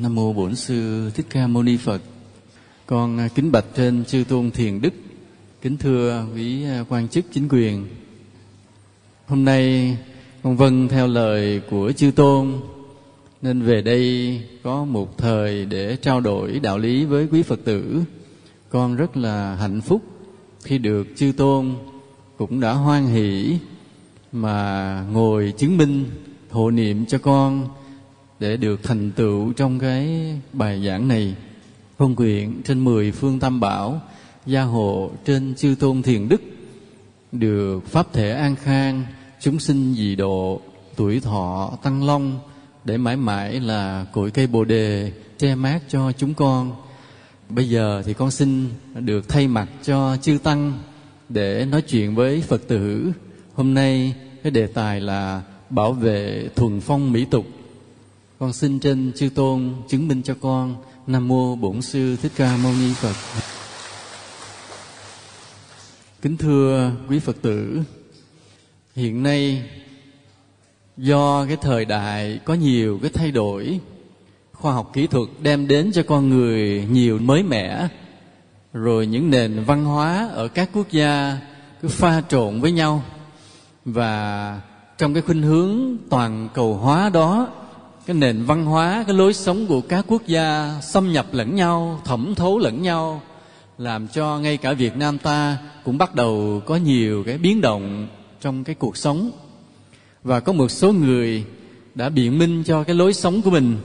Nam mô Bổn sư Thích Ca Mâu Ni Phật. Con à, kính bạch trên chư tôn thiền đức, kính thưa quý à, quan chức chính quyền. Hôm nay con vâng theo lời của chư tôn nên về đây có một thời để trao đổi đạo lý với quý Phật tử. Con rất là hạnh phúc khi được chư tôn cũng đã hoan hỷ mà ngồi chứng minh hộ niệm cho con để được thành tựu trong cái bài giảng này. Phong quyện trên mười phương tam bảo, gia hộ trên chư tôn thiền đức, được pháp thể an khang, chúng sinh dị độ, tuổi thọ tăng long, để mãi mãi là cội cây bồ đề che mát cho chúng con. Bây giờ thì con xin được thay mặt cho chư tăng để nói chuyện với phật tử. Hôm nay cái đề tài là bảo vệ thuần phong mỹ tục con xin trên chư tôn chứng minh cho con. Nam mô bổn sư thích ca mâu ni phật. Kính thưa quý phật tử, hiện nay do cái thời đại có nhiều cái thay đổi, khoa học kỹ thuật đem đến cho con người nhiều mới mẻ, rồi những nền văn hóa ở các quốc gia cứ pha trộn với nhau. Và trong cái khuynh hướng toàn cầu hóa đó cái nền văn hóa, cái lối sống của các quốc gia xâm nhập lẫn nhau, thẩm thấu lẫn nhau, làm cho ngay cả việt nam ta cũng bắt đầu có nhiều cái biến động trong cái cuộc sống. Và có một số người đã biện minh cho cái lối sống của mình,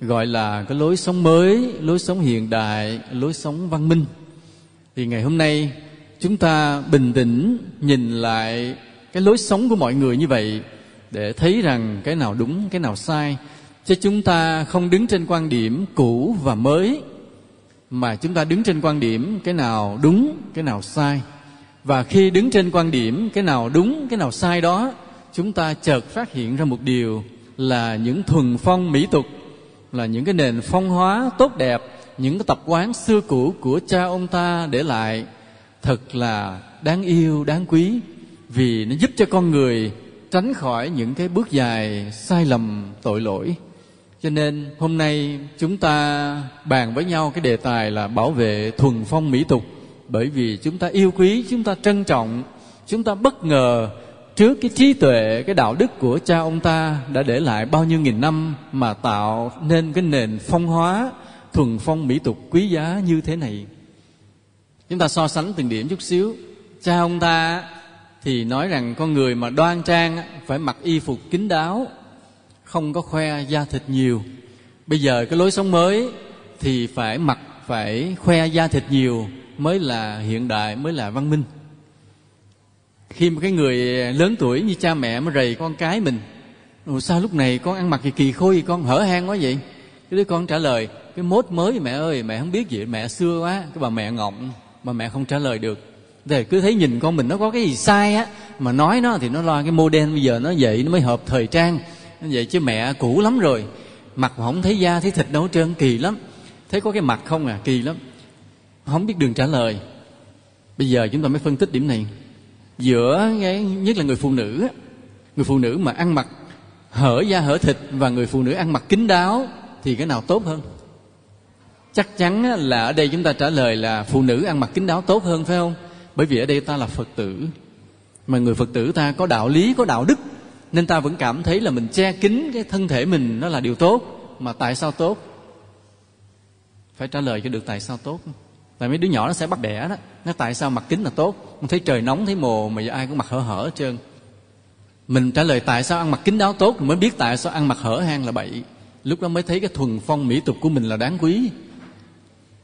gọi là cái lối sống mới, lối sống hiện đại, lối sống văn minh. Thì ngày hôm nay, chúng ta bình tĩnh nhìn lại cái lối sống của mọi người như vậy để thấy rằng cái nào đúng, cái nào sai chứ chúng ta không đứng trên quan điểm cũ và mới, mà chúng ta đứng trên quan điểm cái nào đúng, cái nào sai. Và khi đứng trên quan điểm cái nào đúng, cái nào sai đó, chúng ta chợt phát hiện ra một điều là những thuần phong mỹ tục, là những cái nền phong hóa tốt đẹp, những cái tập quán xưa cũ của cha ông ta để lại, thật là đáng yêu, đáng quý, vì nó giúp cho con người tránh khỏi những cái bước dài sai lầm, tội lỗi cho nên hôm nay chúng ta bàn với nhau cái đề tài là bảo vệ thuần phong mỹ tục. Bởi vì chúng ta yêu quý, chúng ta trân trọng, chúng ta bất ngờ trước cái trí tuệ, cái đạo đức của cha ông ta đã để lại bao nhiêu nghìn năm mà tạo nên cái nền phong hóa, thuần phong mỹ tục quý giá như thế này. Chúng ta so sánh từng điểm chút xíu. Cha ông ta thì nói rằng con người mà đoan trang phải mặc y phục kín đáo không có khoe da thịt nhiều. Bây giờ cái lối sống mới thì phải mặc, phải khoe da thịt nhiều mới là hiện đại, mới là văn minh. Khi mà cái người lớn tuổi như cha mẹ mới rầy con cái mình, Ủa, sao lúc này con ăn mặc gì kỳ khôi con? Hở hang quá vậy? Cái đứa con trả lời, cái mốt mới mẹ ơi, mẹ không biết gì, mẹ xưa quá, cái bà mẹ ngọng mà mẹ không trả lời được. Để cứ thấy nhìn con mình nó có cái gì sai á, mà nói nó thì nó lo cái mô đen bây giờ nó vậy, nó mới hợp thời trang vậy chứ mẹ cũ lắm rồi. Mặt mà không thấy da, thấy thịt đâu hết trơn, kỳ lắm. Thấy có cái mặt không à kỳ lắm. Không biết đường trả lời. Bây giờ chúng ta mới phân tích điểm này. Giữa cái, nhất là người phụ nữ người phụ nữ mà ăn mặc hở da hở thịt và người phụ nữ ăn mặc kín đáo thì cái nào tốt hơn? Chắc chắn là ở đây chúng ta trả lời là phụ nữ ăn mặc kín đáo tốt hơn, phải không? Bởi vì ở đây ta là phật tử. Mà người phật tử ta có đạo lý, có đạo đức nên ta vẫn cảm thấy là mình che kín cái thân thể mình nó là điều tốt. Mà tại sao tốt? Phải trả lời cho được tại sao tốt. Tại mấy đứa nhỏ nó sẽ bắt đẻ đó. Nó tại sao mặc kính là tốt? Không thấy trời nóng, thấy mồ mà giờ ai cũng mặc hở hở hết trơn. Mình trả lời tại sao ăn mặc kính đáo tốt mới biết tại sao ăn mặc hở hang là bậy. Lúc đó mới thấy cái thuần phong mỹ tục của mình là đáng quý.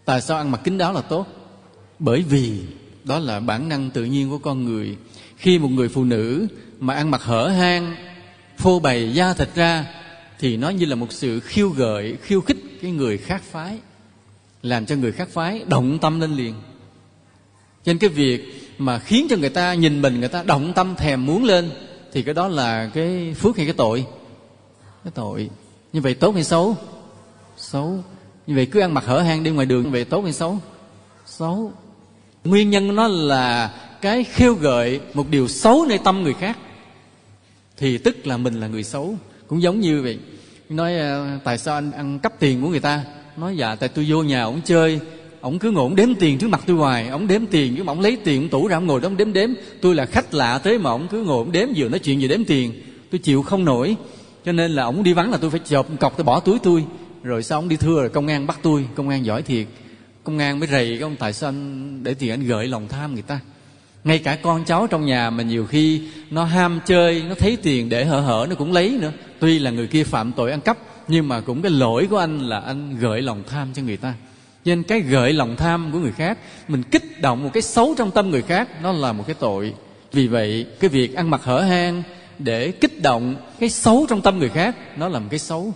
Tại sao ăn mặc kính đáo là tốt? Bởi vì đó là bản năng tự nhiên của con người. Khi một người phụ nữ mà ăn mặc hở hang, phô bày da thịt ra, thì nó như là một sự khiêu gợi, khiêu khích cái người khác phái, làm cho người khác phái động tâm lên liền. Cho nên cái việc mà khiến cho người ta nhìn mình, người ta động tâm thèm muốn lên, thì cái đó là cái phước hay cái tội? Cái tội. Như vậy tốt hay xấu? Xấu. Như vậy cứ ăn mặc hở hang đi ngoài đường, như vậy tốt hay xấu? Xấu. Nguyên nhân nó là cái khiêu gợi một điều xấu nơi tâm người khác thì tức là mình là người xấu. Cũng giống như vậy. Nói ờ, tại sao anh ăn cắp tiền của người ta? Nói dạ tại tôi vô nhà ổng chơi. Ổng cứ ngồi ổng đếm tiền trước mặt tôi hoài. Ổng đếm tiền cứ mà ổng lấy tiền ổng tủ ra ổng ngồi đó ổng đếm đếm. Tôi là khách lạ tới mà ổng cứ ngồi ổng đếm vừa nói chuyện vừa đếm tiền. Tôi chịu không nổi. Cho nên là ổng đi vắng là tôi phải chộp cọc tôi bỏ túi tôi. Rồi sau ổng đi thưa rồi công an bắt tôi. Công an giỏi thiệt. Công an mới rầy cái ông, tại sao anh để tiền anh gợi lòng tham người ta? Ngay cả con cháu trong nhà mà nhiều khi nó ham chơi, nó thấy tiền để hở hở nó cũng lấy nữa. Tuy là người kia phạm tội ăn cắp, nhưng mà cũng cái lỗi của anh là anh gợi lòng tham cho người ta. Cho nên cái gợi lòng tham của người khác, mình kích động một cái xấu trong tâm người khác, nó là một cái tội. Vì vậy, cái việc ăn mặc hở hang để kích động cái xấu trong tâm người khác, nó là một cái xấu.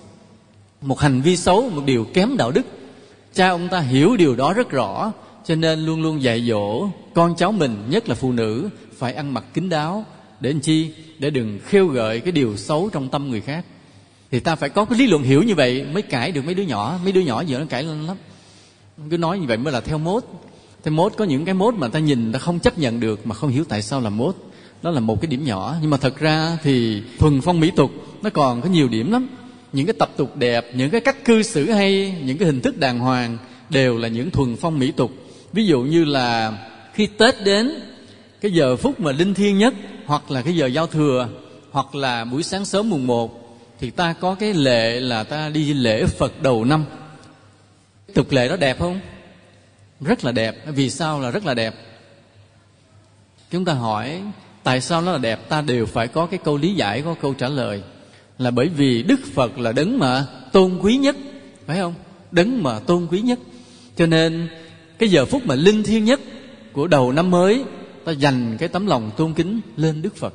Một hành vi xấu, một điều kém đạo đức. Cha ông ta hiểu điều đó rất rõ cho nên luôn luôn dạy dỗ con cháu mình, nhất là phụ nữ, phải ăn mặc kín đáo. Để làm chi? Để đừng khêu gợi cái điều xấu trong tâm người khác. Thì ta phải có cái lý luận hiểu như vậy, mới cãi được mấy đứa nhỏ. Mấy đứa nhỏ giờ nó cãi lên lắm. Cứ nói như vậy mới là theo mốt. Theo mốt, có những cái mốt mà ta nhìn ta không chấp nhận được, mà không hiểu tại sao là mốt. Đó là một cái điểm nhỏ. Nhưng mà thật ra thì thuần phong mỹ tục, nó còn có nhiều điểm lắm. Những cái tập tục đẹp, những cái cách cư xử hay, những cái hình thức đàng hoàng đều là những thuần phong mỹ tục ví dụ như là khi tết đến, cái giờ phút mà linh thiêng nhất, hoặc là cái giờ giao thừa, hoặc là buổi sáng sớm mùng một, thì ta có cái lệ là ta đi lễ phật đầu năm. Tục lệ đó đẹp không? Rất là đẹp. Vì sao là rất là đẹp? Chúng ta hỏi, tại sao nó là đẹp? Ta đều phải có cái câu lý giải, có câu trả lời. Là bởi vì đức phật là đấng mà tôn quý nhất, phải không? Đấng mà tôn quý nhất. Cho nên cái giờ phút mà linh thiêng nhất của đầu năm mới, ta dành cái tấm lòng tôn kính lên đức phật.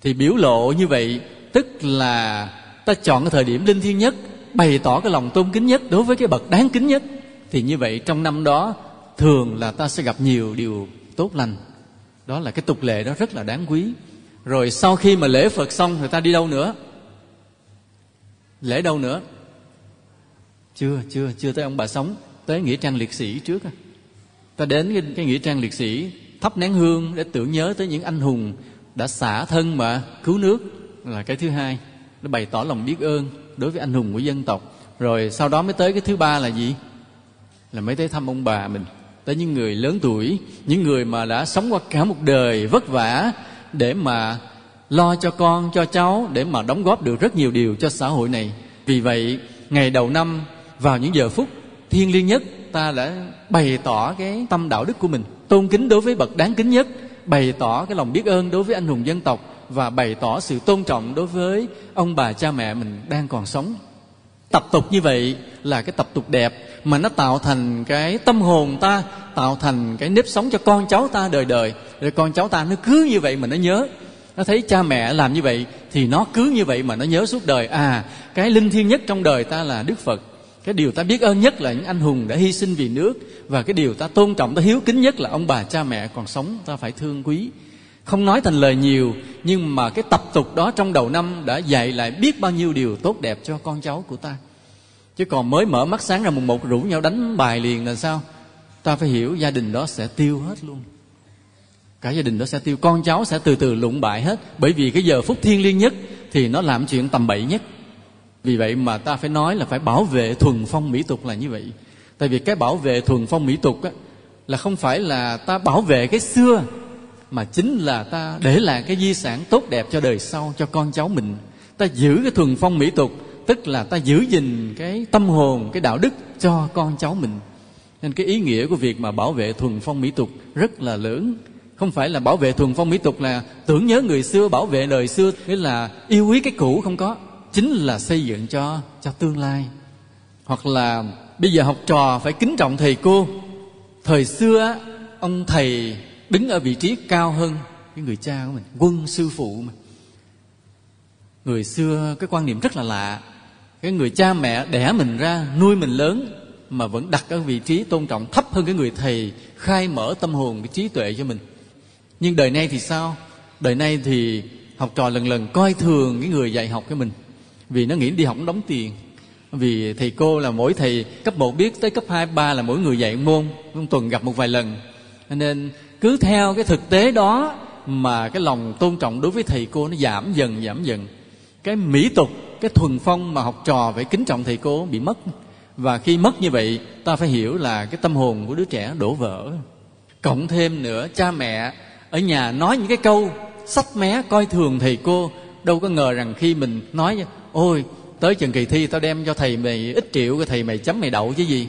Thì biểu lộ như vậy, tức là ta chọn cái thời điểm linh thiêng nhất, bày tỏ cái lòng tôn kính nhất đối với cái bậc đáng kính nhất. Thì như vậy trong năm đó, thường là ta sẽ gặp nhiều điều tốt lành. Đó là cái tục lệ đó rất là đáng quý. Rồi sau khi mà lễ phật xong người ta đi đâu nữa? Lễ đâu nữa? Chưa chưa chưa tới ông bà sống tới nghĩa trang liệt sĩ trước ta đến cái, cái nghĩa trang liệt sĩ thắp nén hương để tưởng nhớ tới những anh hùng đã xả thân mà cứu nước là cái thứ hai. Nó bày tỏ lòng biết ơn đối với anh hùng của dân tộc. Rồi sau đó mới tới cái thứ ba là gì? Là mới tới thăm ông bà mình tới những người lớn tuổi những người mà đã sống qua cả một đời vất vả để mà lo cho con cho cháu để mà đóng góp được rất nhiều điều cho xã hội này. Vì vậy ngày đầu năm vào những giờ phút thiêng liêng nhất, ta đã bày tỏ cái tâm đạo đức của mình. Tôn kính đối với bậc đáng kính nhất, bày tỏ cái lòng biết ơn đối với anh hùng dân tộc và bày tỏ sự tôn trọng đối với ông bà cha mẹ mình đang còn sống. Tập tục như vậy là cái tập tục đẹp mà nó tạo thành cái tâm hồn ta, tạo thành cái nếp sống cho con cháu ta đời đời. Rồi con cháu ta nó cứ như vậy mà nó nhớ. Nó thấy cha mẹ làm như vậy thì nó cứ như vậy mà nó nhớ suốt đời. À cái linh thiêng nhất trong đời ta là đức phật cái điều ta biết ơn nhất là những anh hùng đã hy sinh vì nước và cái điều ta tôn trọng, ta hiếu kính nhất là ông bà cha mẹ còn sống, ta phải thương quý. Không nói thành lời nhiều, nhưng mà cái tập tục đó trong đầu năm đã dạy lại biết bao nhiêu điều tốt đẹp cho con cháu của ta. Chứ còn mới mở mắt sáng ra mùng một rủ nhau đánh bài liền là sao? Ta phải hiểu gia đình đó sẽ tiêu hết luôn. Cả gia đình đó sẽ tiêu, con cháu sẽ từ từ lụng bại hết. Bởi vì cái giờ phút thiêng liêng nhất thì nó làm chuyện tầm bậy nhất vì vậy mà ta phải nói là phải bảo vệ thuần phong mỹ tục là như vậy. Tại vì cái bảo vệ thuần phong mỹ tục á, là không phải là ta bảo vệ cái xưa mà chính là ta để lại cái di sản tốt đẹp cho đời sau cho con cháu mình. Ta giữ cái thuần phong mỹ tục tức là ta giữ gìn cái tâm hồn cái đạo đức cho con cháu mình. Nên cái ý nghĩa của việc mà bảo vệ thuần phong mỹ tục rất là lớn. Không phải là bảo vệ thuần phong mỹ tục là tưởng nhớ người xưa bảo vệ đời xưa nghĩa là yêu quý cái cũ không có chính là xây dựng cho cho tương lai. Hoặc là bây giờ học trò phải kính trọng thầy cô. Thời xưa ông thầy đứng ở vị trí cao hơn cái người cha của mình, quân sư phụ mà người xưa cái quan niệm rất là lạ. Cái người cha mẹ đẻ mình ra, nuôi mình lớn mà vẫn đặt ở vị trí tôn trọng thấp hơn cái người thầy khai mở tâm hồn, cái trí tuệ cho mình. Nhưng đời nay thì sao? Đời nay thì học trò lần lần coi thường cái người dạy học cái mình vì nó nghĩ đi học đóng tiền. Vì thầy cô là mỗi thầy cấp 1 biết tới cấp 2, 3 là mỗi người dạy môn trong tuần gặp một vài lần. Nên cứ theo cái thực tế đó mà cái lòng tôn trọng đối với thầy cô nó giảm dần giảm dần. Cái mỹ tục cái thuần phong mà học trò phải kính trọng thầy cô bị mất. Và khi mất như vậy ta phải hiểu là cái tâm hồn của đứa trẻ đổ vỡ. Cộng thêm nữa cha mẹ ở nhà nói những cái câu sách mé coi thường thầy cô. Đâu có ngờ rằng khi mình nói ôi, tới chừng kỳ thi tao đem cho thầy mày ít triệu, cái thầy mày chấm mày đậu chứ gì.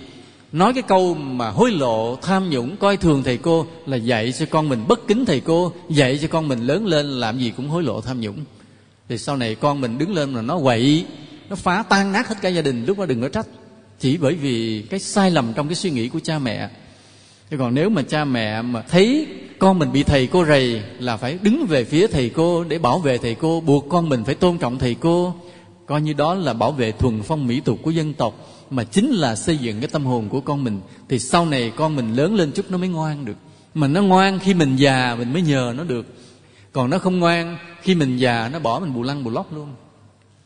Nói cái câu mà hối lộ, tham nhũng, coi thường thầy cô là dạy cho con mình bất kính thầy cô, dạy cho con mình lớn lên làm gì cũng hối lộ, tham nhũng. Thì sau này con mình đứng lên mà nó quậy, nó phá tan nát hết cả gia đình, lúc đó đừng có trách. Chỉ bởi vì cái sai lầm trong cái suy nghĩ của cha mẹ. Chứ còn nếu mà cha mẹ mà thấy con mình bị thầy cô rầy là phải đứng về phía thầy cô để bảo vệ thầy cô, buộc con mình phải tôn trọng thầy cô coi như đó là bảo vệ thuần phong mỹ tục của dân tộc mà chính là xây dựng cái tâm hồn của con mình. Thì sau này con mình lớn lên chút nó mới ngoan được. Mà nó ngoan khi mình già mình mới nhờ nó được. Còn nó không ngoan khi mình già nó bỏ mình bù lăng bù lóc luôn.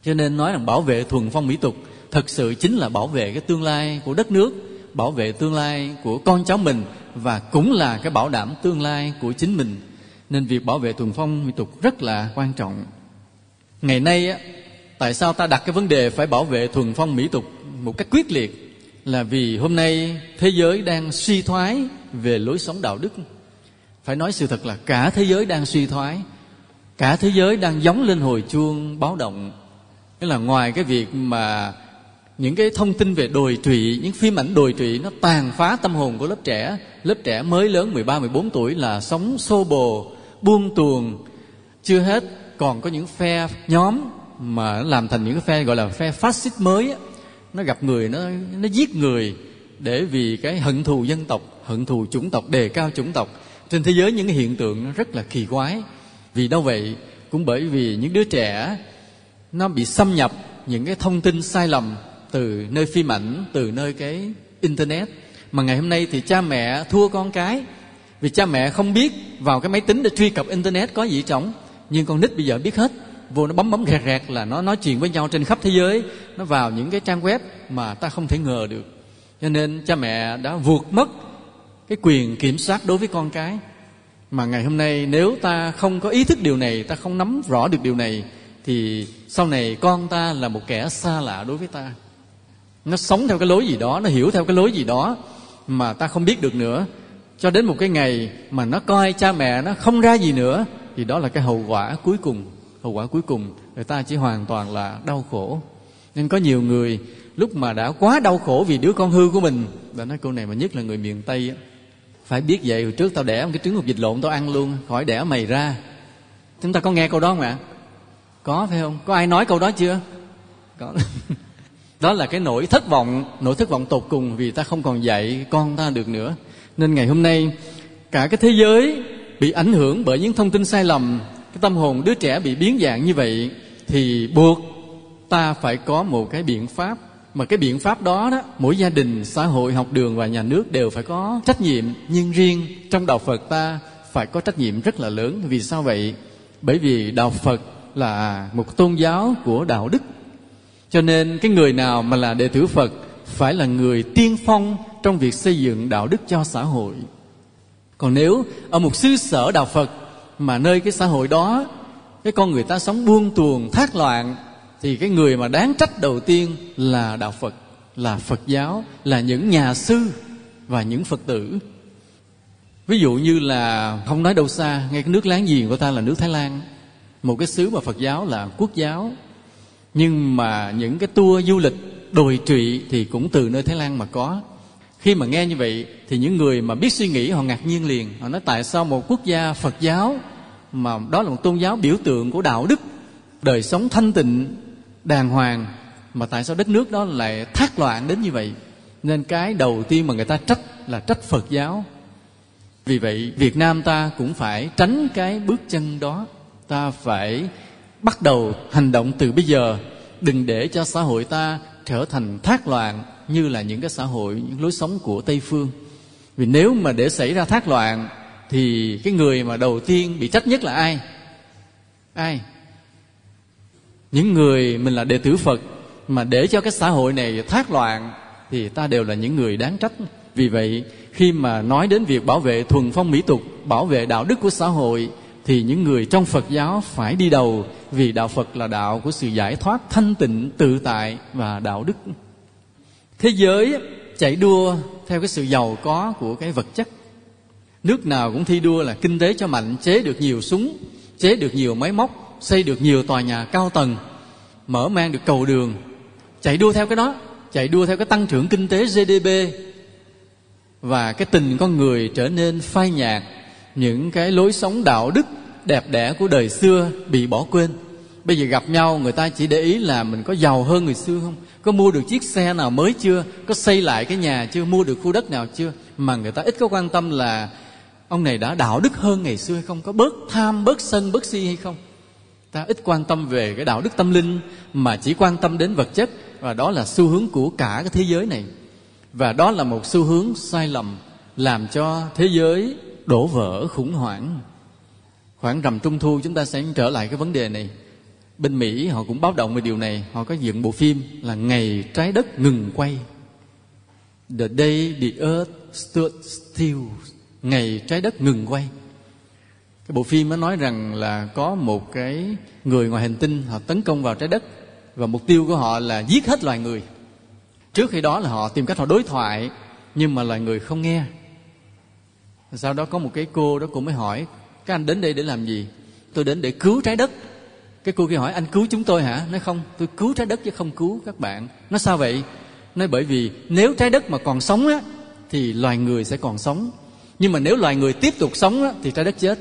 Cho nên nói rằng bảo vệ thuần phong mỹ tục thật sự chính là bảo vệ cái tương lai của đất nước bảo vệ tương lai của con cháu mình và cũng là cái bảo đảm tương lai của chính mình. Nên việc bảo vệ thuần phong mỹ tục rất là quan trọng. Ngày nay á, tại sao ta đặt cái vấn đề phải bảo vệ thuần phong mỹ tục một cách quyết liệt là vì hôm nay thế giới đang suy thoái về lối sống đạo đức phải nói sự thật là cả thế giới đang suy thoái cả thế giới đang giống lên hồi chuông báo động nghĩa là ngoài cái việc mà những cái thông tin về đồi trụy, những phim ảnh đồi trụy nó tàn phá tâm hồn của lớp trẻ. Lớp trẻ mới lớn 13, 14 tuổi là sống xô bồ, buông tuồng. Chưa hết, còn có những phe nhóm mà nó làm thành những cái phe gọi là phe phát xít mới á. Nó gặp người, nó nó giết người để vì cái hận thù dân tộc, hận thù chủng tộc, đề cao chủng tộc. Trên thế giới những cái hiện tượng nó rất là kỳ quái. Vì đâu vậy? Cũng bởi vì những đứa trẻ nó bị xâm nhập những cái thông tin sai lầm từ nơi phim ảnh từ nơi cái internet mà ngày hôm nay thì cha mẹ thua con cái vì cha mẹ không biết vào cái máy tính để truy cập internet có gì trống nhưng con nít bây giờ biết hết vô nó bấm bấm rẹt rẹt là nó nói chuyện với nhau trên khắp thế giới. Nó vào những cái trang web mà ta không thể ngờ được. Cho nên cha mẹ đã vượt mất cái quyền kiểm soát đối với con cái. Mà ngày hôm nay nếu ta không có ý thức điều này, ta không nắm rõ được điều này, thì sau này con ta là một kẻ xa lạ đối với ta. Nó sống theo cái lối gì đó, nó hiểu theo cái lối gì đó mà ta không biết được nữa. Cho đến một cái ngày mà nó coi cha mẹ nó không ra gì nữa, thì đó là cái hậu quả cuối cùng hậu quả cuối cùng, người ta chỉ hoàn toàn là đau khổ. Nên có nhiều người, lúc mà đã quá đau khổ vì đứa con hư của mình và nói câu này mà nhất là người miền tây á. Phải biết vậy, hồi trước tao đẻ một cái trứng hột vịt lộn tao ăn luôn, khỏi đẻ mày ra. Chúng ta có nghe câu đó không ạ? Có, phải không? Có ai nói câu đó chưa? Có. Đó là cái nỗi thất vọng, nỗi thất vọng tột cùng vì ta không còn dạy con ta được nữa. Nên ngày hôm nay, cả cái thế giới bị ảnh hưởng bởi những thông tin sai lầm cái tâm hồn đứa trẻ bị biến dạng như vậy thì buộc ta phải có một cái biện pháp. Mà cái biện pháp đó đó, mỗi gia đình, xã hội, học đường và nhà nước đều phải có trách nhiệm. Nhưng riêng trong đạo phật ta phải có trách nhiệm rất là lớn. Vì sao vậy? Bởi vì đạo phật là một tôn giáo của đạo đức. Cho nên cái người nào mà là đệ tử phật phải là người tiên phong trong việc xây dựng đạo đức cho xã hội. Còn nếu ở một xứ sở đạo phật mà nơi cái xã hội đó, cái con người ta sống buông tuồng, thác loạn, thì cái người mà đáng trách đầu tiên là đạo phật, là phật giáo, là những nhà sư và những phật tử. Ví dụ như là, không nói đâu xa, ngay cái nước láng giềng của ta là nước thái lan. Một cái xứ mà phật giáo là quốc giáo. Nhưng mà những cái tour du lịch đồi trụy thì cũng từ nơi thái lan mà có khi mà nghe như vậy, thì những người mà biết suy nghĩ, họ ngạc nhiên liền. Họ nói, tại sao một quốc gia phật giáo mà đó là một tôn giáo biểu tượng của đạo đức, đời sống thanh tịnh, đàng hoàng, mà tại sao đất nước đó lại thác loạn đến như vậy? Nên cái đầu tiên mà người ta trách là trách phật giáo. Vì vậy, việt nam ta cũng phải tránh cái bước chân đó. Ta phải bắt đầu hành động từ bây giờ, đừng để cho xã hội ta trở thành thác loạn như là những cái xã hội, những lối sống của tây phương. Vì nếu mà để xảy ra thác loạn, thì cái người mà đầu tiên bị trách nhất là ai? Ai? Những người mình là đệ tử phật, mà để cho cái xã hội này thác loạn, thì ta đều là những người đáng trách. Vì vậy, khi mà nói đến việc bảo vệ thuần phong mỹ tục, bảo vệ đạo đức của xã hội, thì những người trong phật giáo phải đi đầu, vì đạo phật là đạo của sự giải thoát thanh tịnh tự tại và đạo đức thế giới chạy đua theo cái sự giàu có của cái vật chất. Nước nào cũng thi đua là kinh tế cho mạnh, chế được nhiều súng, chế được nhiều máy móc, xây được nhiều tòa nhà cao tầng, mở mang được cầu đường. Chạy đua theo cái đó, chạy đua theo cái tăng trưởng kinh tế gdp và cái tình con người trở nên phai nhạt, những cái lối sống đạo đức đẹp đẽ của đời xưa bị bỏ quên bây giờ gặp nhau, người ta chỉ để ý là mình có giàu hơn người xưa không? Có mua được chiếc xe nào mới chưa? Có xây lại cái nhà chưa? Mua được khu đất nào chưa? Mà người ta ít có quan tâm là ông này đã đạo đức hơn ngày xưa hay không? Có bớt tham, bớt sân, bớt si hay không? Ta ít quan tâm về cái đạo đức tâm linh, mà chỉ quan tâm đến vật chất, và đó là xu hướng của cả cái thế giới này. Và đó là một xu hướng sai lầm làm cho thế giới đổ vỡ khủng hoảng. Khoảng rằm trung thu chúng ta sẽ trở lại cái vấn đề này bên mỹ họ cũng báo động về điều này. Họ có dựng bộ phim là ngày trái đất ngừng quay. The day the earth stood still, ngày trái đất ngừng quay. Cái bộ phim nó nói rằng là có một cái người ngoài hành tinh, họ tấn công vào trái đất và mục tiêu của họ là giết hết loài người. Trước khi đó là họ tìm cách họ đối thoại, nhưng mà loài người không nghe. Sau đó có một cái cô đó cũng mới hỏi, các anh đến đây để làm gì? Tôi đến để cứu trái đất cái cô kia hỏi anh cứu chúng tôi hả? Nói không tôi cứu trái đất chứ không cứu các bạn. Nó sao vậy? Nói bởi vì nếu trái đất mà còn sống á thì loài người sẽ còn sống. Nhưng mà nếu loài người tiếp tục sống á, thì trái đất chết.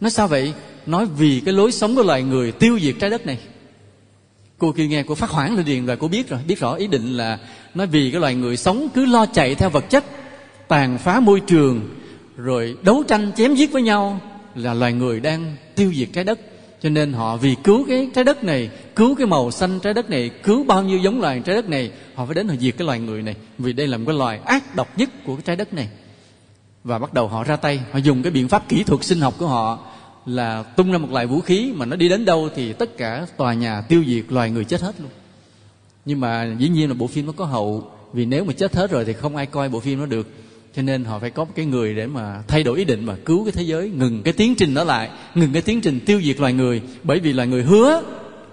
Nói sao vậy? Nói vì cái lối sống của loài người tiêu diệt trái đất này. Cô kia nghe cô phát hoảng lên liền rồi cô biết rồi biết rõ ý định là nói vì cái loài người sống cứ lo chạy theo vật chất tàn phá môi trường rồi đấu tranh chém giết với nhau là loài người đang tiêu diệt trái đất cho nên họ vì cứu cái trái đất này, cứu cái màu xanh trái đất này, cứu bao nhiêu giống loài trái đất này, họ phải đến họ diệt cái loài người này. Vì đây là một cái loài ác độc nhất của cái trái đất này. Và bắt đầu họ ra tay. Họ dùng cái biện pháp kỹ thuật sinh học của họ là tung ra một loại vũ khí mà nó đi đến đâu thì tất cả tòa nhà tiêu diệt, loài người chết hết luôn. Nhưng mà dĩ nhiên là bộ phim nó có hậu. Vì nếu mà chết hết rồi thì không ai coi bộ phim nó được cho nên họ phải có một cái người để mà thay đổi ý định mà cứu cái thế giới, ngừng cái tiến trình đó lại, ngừng cái tiến trình tiêu diệt loài người. Bởi vì loài người hứa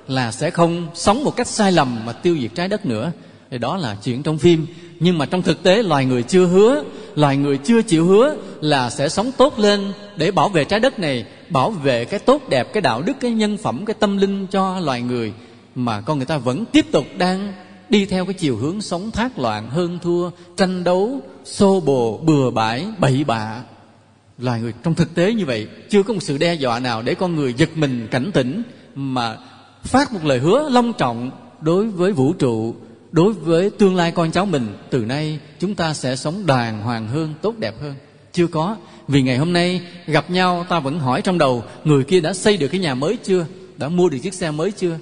là sẽ không sống một cách sai lầm mà tiêu diệt trái đất nữa. Thì đó là chuyện trong phim. Nhưng mà trong thực tế, loài người chưa hứa, loài người chưa chịu hứa là sẽ sống tốt lên để bảo vệ trái đất này, bảo vệ cái tốt đẹp, cái đạo đức, cái nhân phẩm, cái tâm linh cho loài người. Mà con người ta vẫn tiếp tục đang đi theo cái chiều hướng sống thác loạn, hơn thua, tranh đấu, xô bồ, bừa bãi, bậy bạ. Loài người trong thực tế như vậy, chưa có một sự đe dọa nào để con người giật mình cảnh tỉnh, mà phát một lời hứa long trọng đối với vũ trụ, đối với tương lai con cháu mình. Từ nay, chúng ta sẽ sống đàng hoàng hơn, tốt đẹp hơn. Chưa có, vì ngày hôm nay gặp nhau, ta vẫn hỏi trong đầu, người kia đã xây được cái nhà mới chưa? Đã mua được chiếc xe mới chưa?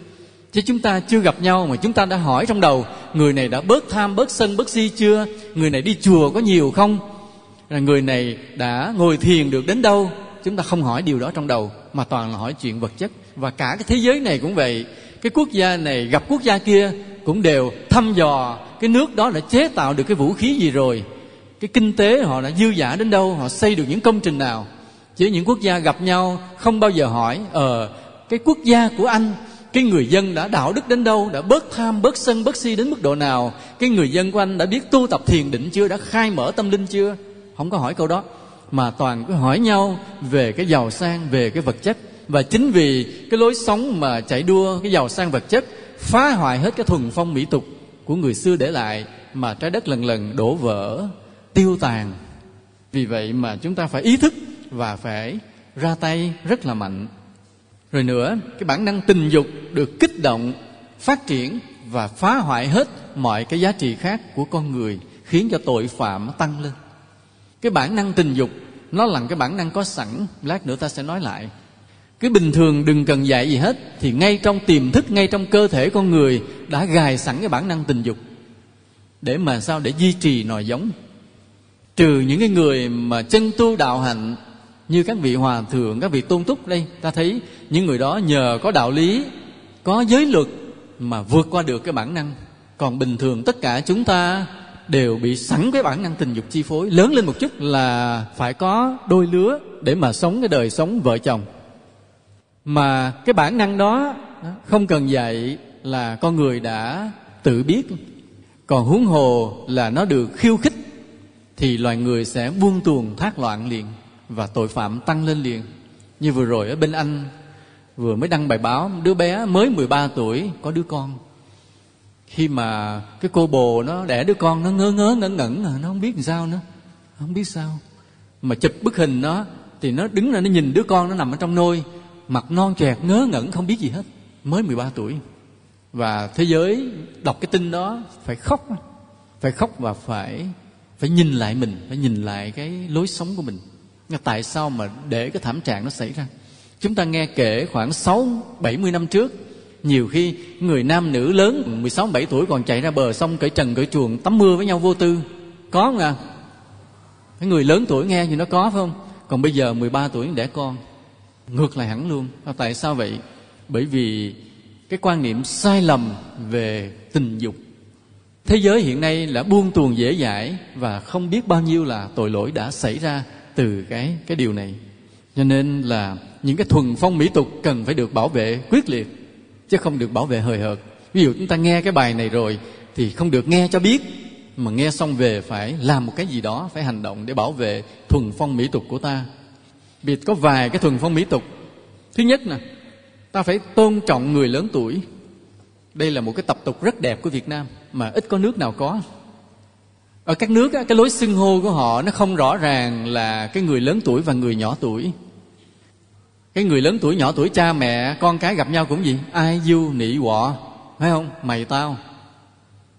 Chứ chúng ta chưa gặp nhau mà chúng ta đã hỏi trong đầu, người này đã bớt tham, bớt sân, bớt si chưa? Người này đi chùa có nhiều không? Là người này đã ngồi thiền được đến đâu? Chúng ta không hỏi điều đó trong đầu, mà toàn là hỏi chuyện vật chất. Và cả cái thế giới này cũng vậy. Cái quốc gia này, gặp quốc gia kia cũng đều thăm dò. Cái nước đó đã chế tạo được cái vũ khí gì rồi? Cái kinh tế họ đã dư giả đến đâu? Họ xây được những công trình nào? Chứ những quốc gia gặp nhau không bao giờ hỏi ờ cái quốc gia của anh cái người dân đã đạo đức đến đâu, đã bớt tham, bớt sân, bớt si đến mức độ nào? Cái người dân của anh đã biết tu tập thiền định chưa? Đã khai mở tâm linh chưa? Không có hỏi câu đó. Mà toàn cứ hỏi nhau về cái giàu sang, về cái vật chất. Và chính vì cái lối sống mà chạy đua cái giàu sang vật chất, phá hoại hết cái thuần phong mỹ tục của người xưa để lại, mà trái đất lần lần đổ vỡ, tiêu tàn. Vì vậy mà chúng ta phải ý thức và phải ra tay rất là mạnh rồi nữa, cái bản năng tình dục được kích động, phát triển và phá hoại hết mọi cái giá trị khác của con người, khiến cho tội phạm tăng lên. Cái bản năng tình dục, nó là cái bản năng có sẵn. Lát nữa ta sẽ nói lại. Cái bình thường, đừng cần dạy gì hết, thì ngay trong tiềm thức, ngay trong cơ thể con người đã gài sẵn cái bản năng tình dục. Để mà sao? Để duy trì nòi giống. Trừ những cái người mà chân tu đạo hạnh như các vị hòa thượng, các vị tôn túc đây, ta thấy những người đó nhờ có đạo lý, có giới luật mà vượt qua được cái bản năng. Còn bình thường tất cả chúng ta đều bị sẵn cái bản năng tình dục chi phối. Lớn lên một chút là phải có đôi lứa để mà sống cái đời sống vợ chồng. Mà cái bản năng đó, không cần dạy là con người đã tự biết. Còn huống hồ là nó được khiêu khích, thì loài người sẽ buông tuồng, thác loạn liền và tội phạm tăng lên liền. Như vừa rồi ở bên anh, vừa mới đăng bài báo, đứa bé mới 13 tuổi có đứa con. Khi mà cái cô bồ nó đẻ đứa con, nó ngớ ngớ ngẩn ngẩn nó không biết làm sao nữa, không biết sao. Mà chụp bức hình nó, thì nó đứng ra, nó nhìn đứa con nó nằm ở trong nôi, mặt non chẹt ngớ ngẩn, không biết gì hết. Mới 13 tuổi. Và thế giới đọc cái tin đó, phải khóc phải khóc và phải phải nhìn lại mình, phải nhìn lại cái lối sống của mình tại sao mà để cái thảm trạng nó xảy ra? Chúng ta nghe kể khoảng sáu, bảy mươi năm trước, nhiều khi người nam nữ lớn 16 17 tuổi còn chạy ra bờ sông cởi trần, cởi chuồng tắm mưa với nhau vô tư. Có không à cái người lớn tuổi nghe thì nó có, phải không? Còn bây giờ 13 tuổi đẻ con, ngược lại hẳn luôn. Tại sao vậy? Bởi vì cái quan niệm sai lầm về tình dục. Thế giới hiện nay là buông tuồng dễ dãi và không biết bao nhiêu là tội lỗi đã xảy ra từ cái cái điều này. Cho nên là những cái thuần phong mỹ tục cần phải được bảo vệ quyết liệt, chứ không được bảo vệ hời hợt. Ví dụ chúng ta nghe cái bài này rồi thì không được nghe cho biết, mà nghe xong về phải làm một cái gì đó, phải hành động để bảo vệ thuần phong mỹ tục của ta. Vì có vài cái thuần phong mỹ tục. Thứ nhất nè, ta phải tôn trọng người lớn tuổi. Đây là một cái tập tục rất đẹp của việt nam, mà ít có nước nào có ở các nước cái lối xưng hô của họ nó không rõ ràng là cái người lớn tuổi và người nhỏ tuổi. Cái người lớn tuổi nhỏ tuổi, cha mẹ, con cái gặp nhau cũng gì? Ai, du, nị, quọ, phải không? Mày, tao.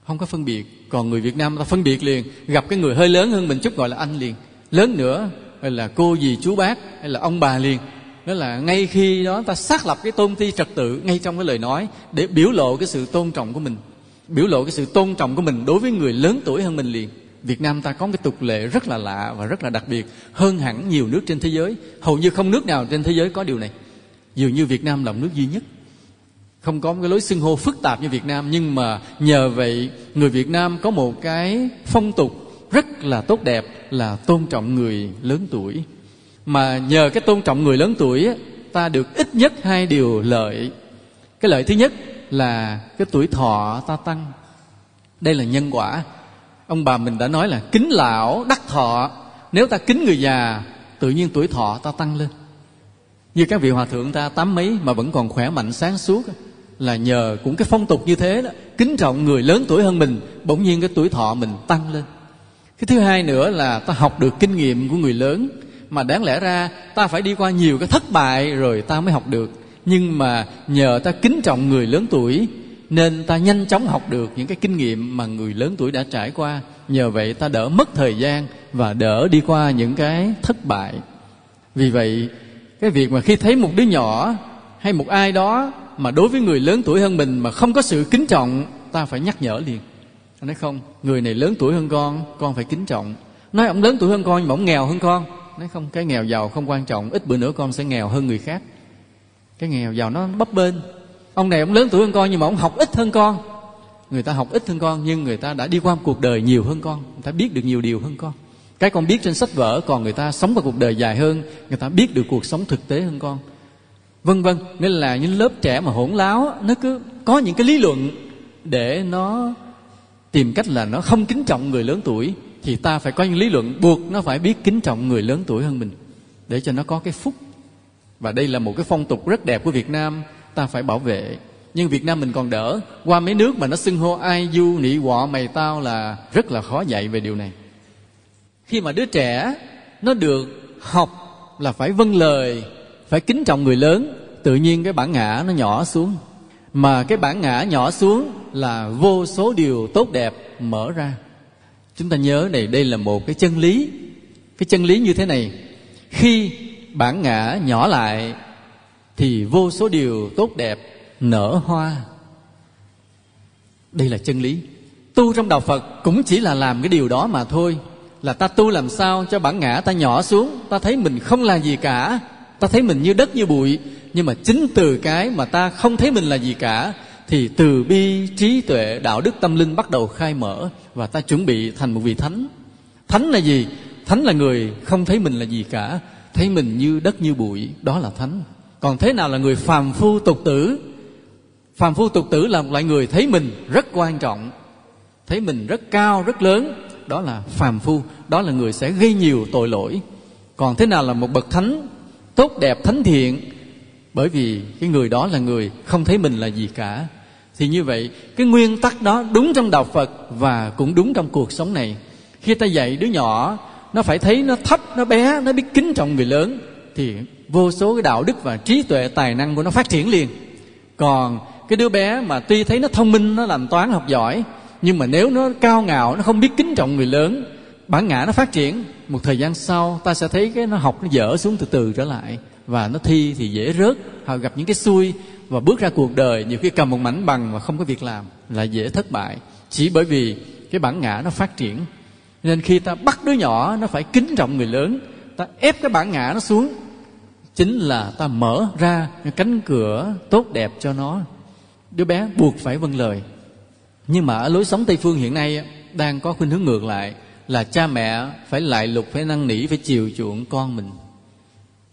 Không có phân biệt. Còn người việt nam ta phân biệt liền. Gặp cái người hơi lớn hơn mình chút gọi là anh liền. Lớn nữa, hay là cô, dì, chú, bác, hay là ông bà liền. Đó là ngay khi đó ta xác lập cái tôn ti trật tự ngay trong cái lời nói để biểu lộ cái sự tôn trọng của mình biểu lộ cái sự tôn trọng của mình đối với người lớn tuổi hơn mình liền Việt Nam ta có cái tục lệ rất là lạ và rất là đặc biệt, hơn hẳn nhiều nước trên thế giới. Hầu như không nước nào trên thế giới có điều này. Dường như Việt Nam là nước duy nhất. Không có cái lối xưng hô phức tạp như Việt Nam, nhưng mà nhờ vậy người Việt Nam có một cái phong tục rất là tốt đẹp là tôn trọng người lớn tuổi. Mà nhờ cái tôn trọng người lớn tuổi ta được ít nhất hai điều lợi. Cái lợi thứ nhất là cái tuổi thọ ta tăng. Đây là nhân quả. Ông bà mình đã nói là kính lão đắc thọ. Nếu ta kính người già, tự nhiên tuổi thọ ta tăng lên. Như các vị hòa thượng ta tám mấy mà vẫn còn khỏe mạnh sáng suốt là nhờ cũng cái phong tục như thế đó. Kính trọng người lớn tuổi hơn mình, bỗng nhiên cái tuổi thọ mình tăng lên. Cái thứ hai nữa là ta học được kinh nghiệm của người lớn. Mà đáng lẽ ra ta phải đi qua nhiều cái thất bại rồi ta mới học được nhưng mà nhờ ta kính trọng người lớn tuổi, nên ta nhanh chóng học được những cái kinh nghiệm mà người lớn tuổi đã trải qua. Nhờ vậy ta đỡ mất thời gian và đỡ đi qua những cái thất bại. Vì vậy, cái việc mà khi thấy một đứa nhỏ hay một ai đó mà đối với người lớn tuổi hơn mình mà không có sự kính trọng, ta phải nhắc nhở liền. Anh nói không, người này lớn tuổi hơn con con phải kính trọng. Nói ông lớn tuổi hơn con nhưng mà ông nghèo hơn con. Nói không, cái nghèo giàu không quan trọng, ít bữa nữa con sẽ nghèo hơn người khác cái nghèo giàu nó bấp bênh. Ông này ông lớn tuổi hơn con nhưng mà ông học ít hơn con. Người ta học ít hơn con nhưng người ta đã đi qua cuộc đời nhiều hơn con. Người ta biết được nhiều điều hơn con. Cái con biết trên sách vở còn người ta sống qua cuộc đời dài hơn. Người ta biết được cuộc sống thực tế hơn con. Vân vân nên là những lớp trẻ mà hỗn láo nó cứ có những cái lý luận để nó tìm cách là nó không kính trọng người lớn tuổi thì ta phải có những lý luận buộc nó phải biết kính trọng người lớn tuổi hơn mình để cho nó có cái phúc và đây là một cái phong tục rất đẹp của việt nam, ta phải bảo vệ. Nhưng việt nam mình còn đỡ. Qua mấy nước mà nó xưng hô ai du, nị, quọ, mày tao là rất là khó dạy về điều này. Khi mà đứa trẻ, nó được học là phải vâng lời, phải kính trọng người lớn, tự nhiên cái bản ngã nó nhỏ xuống. Mà cái bản ngã nhỏ xuống là vô số điều tốt đẹp mở ra. Chúng ta nhớ này, đây là một cái chân lý. Cái chân lý như thế này, khi bản ngã nhỏ lại, thì vô số điều tốt đẹp nở hoa. Đây là chân lý. Tu trong đạo phật cũng chỉ là làm cái điều đó mà thôi. Là ta tu làm sao cho bản ngã ta nhỏ xuống, ta thấy mình không là gì cả, ta thấy mình như đất như bụi, nhưng mà chính từ cái mà ta không thấy mình là gì cả, thì từ bi, trí tuệ, đạo đức, tâm linh bắt đầu khai mở và ta chuẩn bị thành một vị thánh. Thánh là gì? Thánh là người không thấy mình là gì cả thấy mình như đất như bụi, đó là thánh. Còn thế nào là người phàm phu tục tử? Phàm phu tục tử là một loại người thấy mình rất quan trọng, thấy mình rất cao, rất lớn. Đó là phàm phu, đó là người sẽ gây nhiều tội lỗi. Còn thế nào là một bậc thánh tốt đẹp, thánh thiện? Bởi vì cái người đó là người không thấy mình là gì cả. Thì như vậy, cái nguyên tắc đó đúng trong đạo phật và cũng đúng trong cuộc sống này. Khi ta dạy đứa nhỏ nó phải thấy nó thấp, nó bé, nó biết kính trọng người lớn. Thì vô số cái đạo đức và trí tuệ, tài năng của nó phát triển liền. Còn cái đứa bé mà tuy thấy nó thông minh, nó làm toán, học giỏi, nhưng mà nếu nó cao ngạo, nó không biết kính trọng người lớn, bản ngã nó phát triển. Một thời gian sau, ta sẽ thấy cái nó học, nó dở xuống từ từ trở lại. Và nó thi thì dễ rớt. Hoặc gặp những cái xui và bước ra cuộc đời, nhiều khi cầm một mảnh bằng mà không có việc làm là dễ thất bại. Chỉ bởi vì cái bản ngã nó phát triển nên khi ta bắt đứa nhỏ nó phải kính trọng người lớn, ta ép cái bản ngã nó xuống, chính là ta mở ra cánh cửa tốt đẹp cho nó. Đứa bé buộc phải vâng lời. Nhưng mà ở lối sống tây phương hiện nay đang có khuynh hướng ngược lại, là cha mẹ phải lại lục, phải năn nỉ, phải chiều chuộng con mình.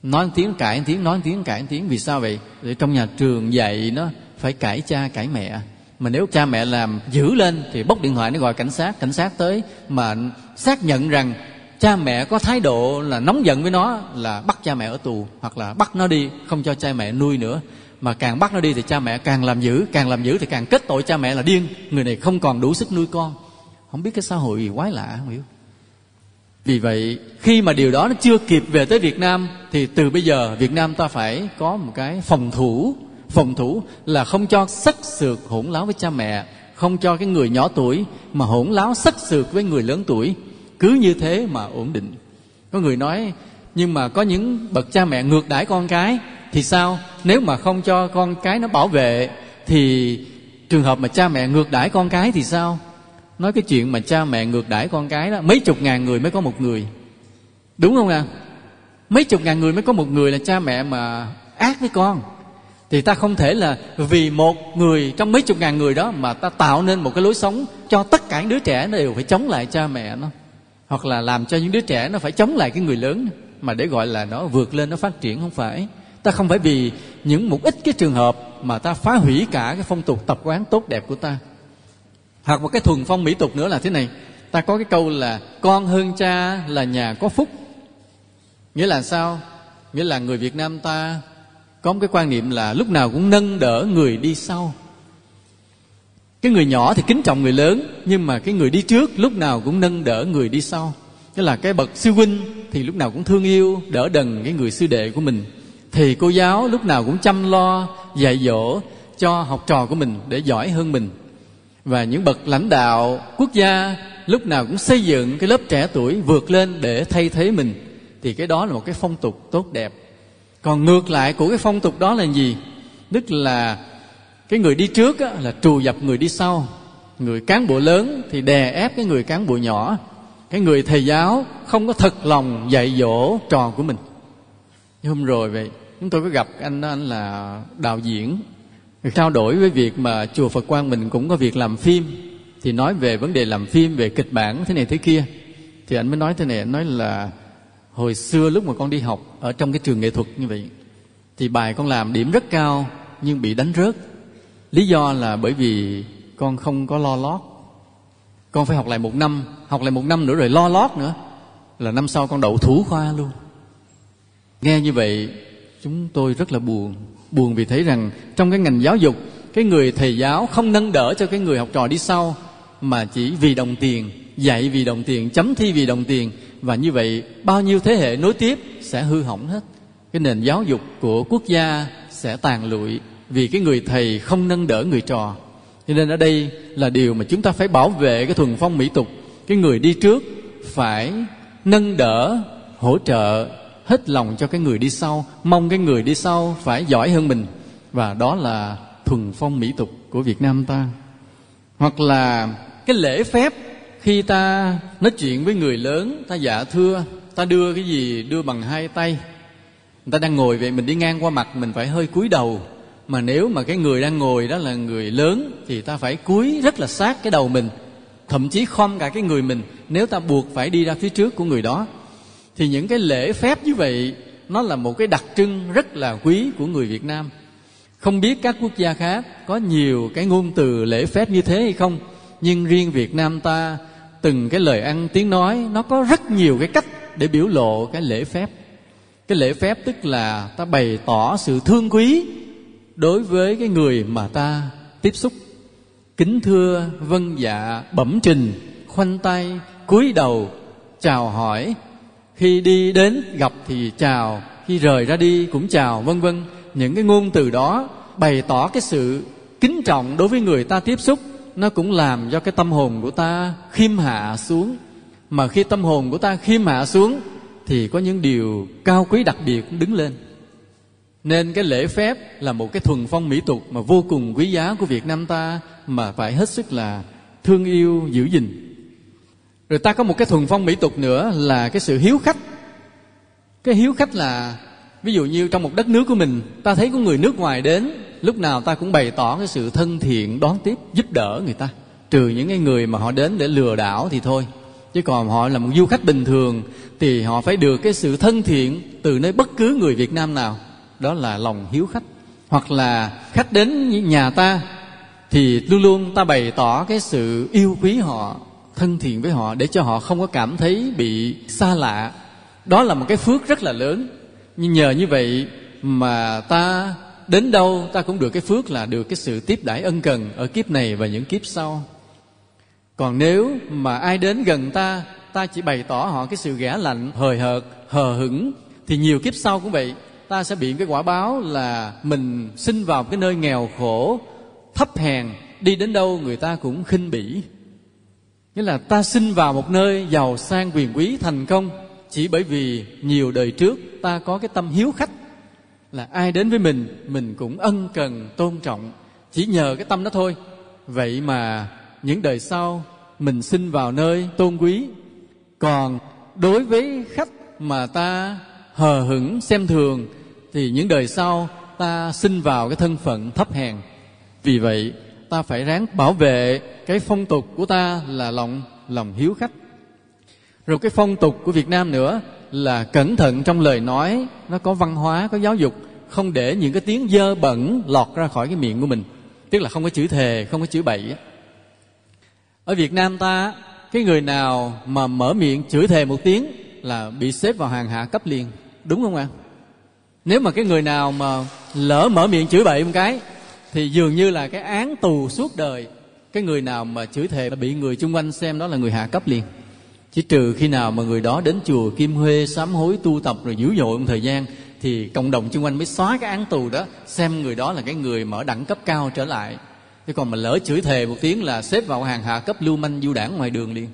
Nói tiếng cãi tiếng, nói tiếng cãi tiếng, vì sao vậy? Để trong nhà trường dạy nó phải cãi cha, cãi mẹ mà nếu cha mẹ làm giữ lên thì bốc điện thoại nó gọi cảnh sát. Cảnh sát tới mà xác nhận rằng cha mẹ có thái độ là nóng giận với nó là bắt cha mẹ ở tù hoặc là bắt nó đi, không cho cha mẹ nuôi nữa. Mà càng bắt nó đi thì cha mẹ càng làm dữ càng làm dữ thì càng kết tội cha mẹ là điên. Người này không còn đủ sức nuôi con. Không biết cái xã hội gì quái lạ, không hiểu. Vì vậy, khi mà điều đó nó chưa kịp về tới việt nam thì từ bây giờ việt nam ta phải có một cái phòng thủ phòng thủ là không cho sắc sược hỗn láo với cha mẹ, không cho cái người nhỏ tuổi mà hỗn láo sắc sược với người lớn tuổi. Cứ như thế mà ổn định. Có người nói, nhưng mà có những bậc cha mẹ ngược đãi con cái thì sao? Nếu mà không cho con cái nó bảo vệ thì trường hợp mà cha mẹ ngược đãi con cái thì sao? Nói cái chuyện mà cha mẹ ngược đãi con cái đó, mấy chục ngàn người mới có một người. Đúng không ạ? Mấy chục ngàn người mới có một người là cha mẹ mà ác với con thì ta không thể là vì một người trong mấy chục ngàn người đó mà ta tạo nên một cái lối sống cho tất cả những đứa trẻ nó đều phải chống lại cha mẹ nó. Hoặc là làm cho những đứa trẻ nó phải chống lại cái người lớn mà để gọi là nó vượt lên, nó phát triển, không phải. Ta không phải vì những một ít cái trường hợp mà ta phá hủy cả cái phong tục tập quán tốt đẹp của ta. Hoặc một cái thuần phong mỹ tục nữa là thế này. Ta có cái câu là, con hơn cha là nhà có phúc. Nghĩa là sao? Nghĩa là người việt nam ta có một cái quan niệm là lúc nào cũng nâng đỡ người đi sau. Cái người nhỏ thì kính trọng người lớn, nhưng mà cái người đi trước lúc nào cũng nâng đỡ người đi sau. Tức là cái bậc sư huynh thì lúc nào cũng thương yêu, đỡ đần cái người sư đệ của mình. Thì cô giáo lúc nào cũng chăm lo, dạy dỗ cho học trò của mình để giỏi hơn mình. Và những bậc lãnh đạo, quốc gia lúc nào cũng xây dựng cái lớp trẻ tuổi vượt lên để thay thế mình, thì cái đó là một cái phong tục tốt đẹp còn ngược lại của cái phong tục đó là gì? Tức là cái người đi trước á, là trù dập người đi sau. Người cán bộ lớn thì đè ép cái người cán bộ nhỏ. Cái người thầy giáo không có thật lòng dạy dỗ trò của mình. Hôm rồi vậy chúng tôi có gặp anh đó, anh là đạo diễn. Trao đổi với việc mà chùa Phật Quang mình cũng có việc làm phim. Thì nói về vấn đề làm phim về kịch bản thế này thế kia. Thì anh mới nói thế này anh nói là hồi xưa lúc mà con đi học ở trong cái trường nghệ thuật như vậy, thì bài con làm điểm rất cao nhưng bị đánh rớt. Lý do là bởi vì con không có lo lót. Con phải học lại một năm, học lại một năm nữa rồi lo lót nữa, là năm sau con đậu thủ khoa luôn. Nghe như vậy, chúng tôi rất là buồn. Buồn vì thấy rằng trong cái ngành giáo dục, cái người thầy giáo không nâng đỡ cho cái người học trò đi sau, mà chỉ vì đồng tiền, dạy vì đồng tiền, chấm thi vì đồng tiền và như vậy, bao nhiêu thế hệ nối tiếp sẽ hư hỏng hết. Cái nền giáo dục của quốc gia sẽ tàn lụi vì cái người thầy không nâng đỡ người trò. Cho nên ở đây là điều mà chúng ta phải bảo vệ cái thuần phong mỹ tục. Cái người đi trước phải nâng đỡ, hỗ trợ hết lòng cho cái người đi sau, mong cái người đi sau phải giỏi hơn mình. Và đó là thuần phong mỹ tục của việt nam ta. Hoặc là cái lễ phép khi ta nói chuyện với người lớn, ta dạ thưa, ta đưa cái gì đưa bằng hai tay. Người ta đang ngồi vậy, mình đi ngang qua mặt, mình phải hơi cúi đầu. Mà nếu mà cái người đang ngồi đó là người lớn, thì ta phải cúi rất là sát cái đầu mình. Thậm chí khom cả cái người mình, nếu ta buộc phải đi ra phía trước của người đó. Thì những cái lễ phép như vậy, nó là một cái đặc trưng rất là quý của người việt nam. Không biết các quốc gia khác có nhiều cái ngôn từ lễ phép như thế hay không, nhưng riêng việt nam ta từng cái lời ăn tiếng nói, nó có rất nhiều cái cách để biểu lộ cái lễ phép. Cái lễ phép tức là ta bày tỏ sự thương quý đối với cái người mà ta tiếp xúc. Kính thưa vân dạ bẩm trình, khoanh tay, cúi đầu, chào hỏi. Khi đi đến gặp thì chào, khi rời ra đi cũng chào, vân vân. Những cái ngôn từ đó bày tỏ cái sự kính trọng đối với người ta tiếp xúc nó cũng làm cho cái tâm hồn của ta khiêm hạ xuống. Mà khi tâm hồn của ta khiêm hạ xuống, thì có những điều cao quý đặc biệt cũng đứng lên. Nên cái lễ phép là một cái thuần phong mỹ tục mà vô cùng quý giá của việt nam ta, mà phải hết sức là thương yêu, giữ gìn. Rồi ta có một cái thuần phong mỹ tục nữa là cái sự hiếu khách. Cái hiếu khách là, ví dụ như trong một đất nước của mình, ta thấy có người nước ngoài đến lúc nào ta cũng bày tỏ cái sự thân thiện đón tiếp, giúp đỡ người ta. Trừ những cái người mà họ đến để lừa đảo thì thôi. Chứ còn họ là một du khách bình thường, thì họ phải được cái sự thân thiện từ nơi bất cứ người việt nam nào. Đó là lòng hiếu khách. Hoặc là khách đến nhà ta, thì luôn luôn ta bày tỏ cái sự yêu quý họ, thân thiện với họ để cho họ không có cảm thấy bị xa lạ. Đó là một cái phước rất là lớn. Nhưng nhờ như vậy mà ta đến đâu ta cũng được cái phước là được cái sự tiếp đãi ân cần ở kiếp này và những kiếp sau. Còn nếu mà ai đến gần ta ta chỉ bày tỏ họ cái sự ghẻ lạnh, hời hợt, hờ hững, thì nhiều kiếp sau cũng vậy, ta sẽ bị cái quả báo là mình sinh vào cái nơi nghèo khổ, thấp hèn, đi đến đâu người ta cũng khinh bỉ. Nghĩa là ta sinh vào một nơi giàu sang quyền quý thành công, chỉ bởi vì nhiều đời trước ta có cái tâm hiếu khách là ai đến với mình mình cũng ân cần tôn trọng. Chỉ nhờ cái tâm đó thôi. Vậy mà những đời sau, mình sinh vào nơi tôn quý. Còn đối với khách mà ta hờ hững xem thường, thì những đời sau ta sinh vào cái thân phận thấp hèn. Vì vậy, ta phải ráng bảo vệ cái phong tục của ta là lòng lòng hiếu khách. Rồi cái phong tục của việt nam nữa là cẩn thận trong lời nói, nó có văn hóa, có giáo dục, không để những cái tiếng dơ bẩn lọt ra khỏi cái miệng của mình. Tức là không có chữ thề, không có chữ bậy ở việt nam ta, cái người nào mà mở miệng chửi thề một tiếng là bị xếp vào hàng hạ cấp liền. Đúng không ạ? Nếu mà cái người nào mà lỡ mở miệng chửi bậy một cái, thì dường như là cái án tù suốt đời, cái người nào mà chửi thề là bị người chung quanh xem đó là người hạ cấp liền chỉ trừ khi nào mà người đó đến chùa kim huê sám hối tu tập rồi dữ dội một thời gian, thì cộng đồng chung quanh mới xóa cái án tù đó, xem người đó là cái người mở đẳng cấp cao trở lại. Chứ còn mà lỡ chửi thề một tiếng là xếp vào hàng hạ cấp lưu manh du đảng ngoài đường liền.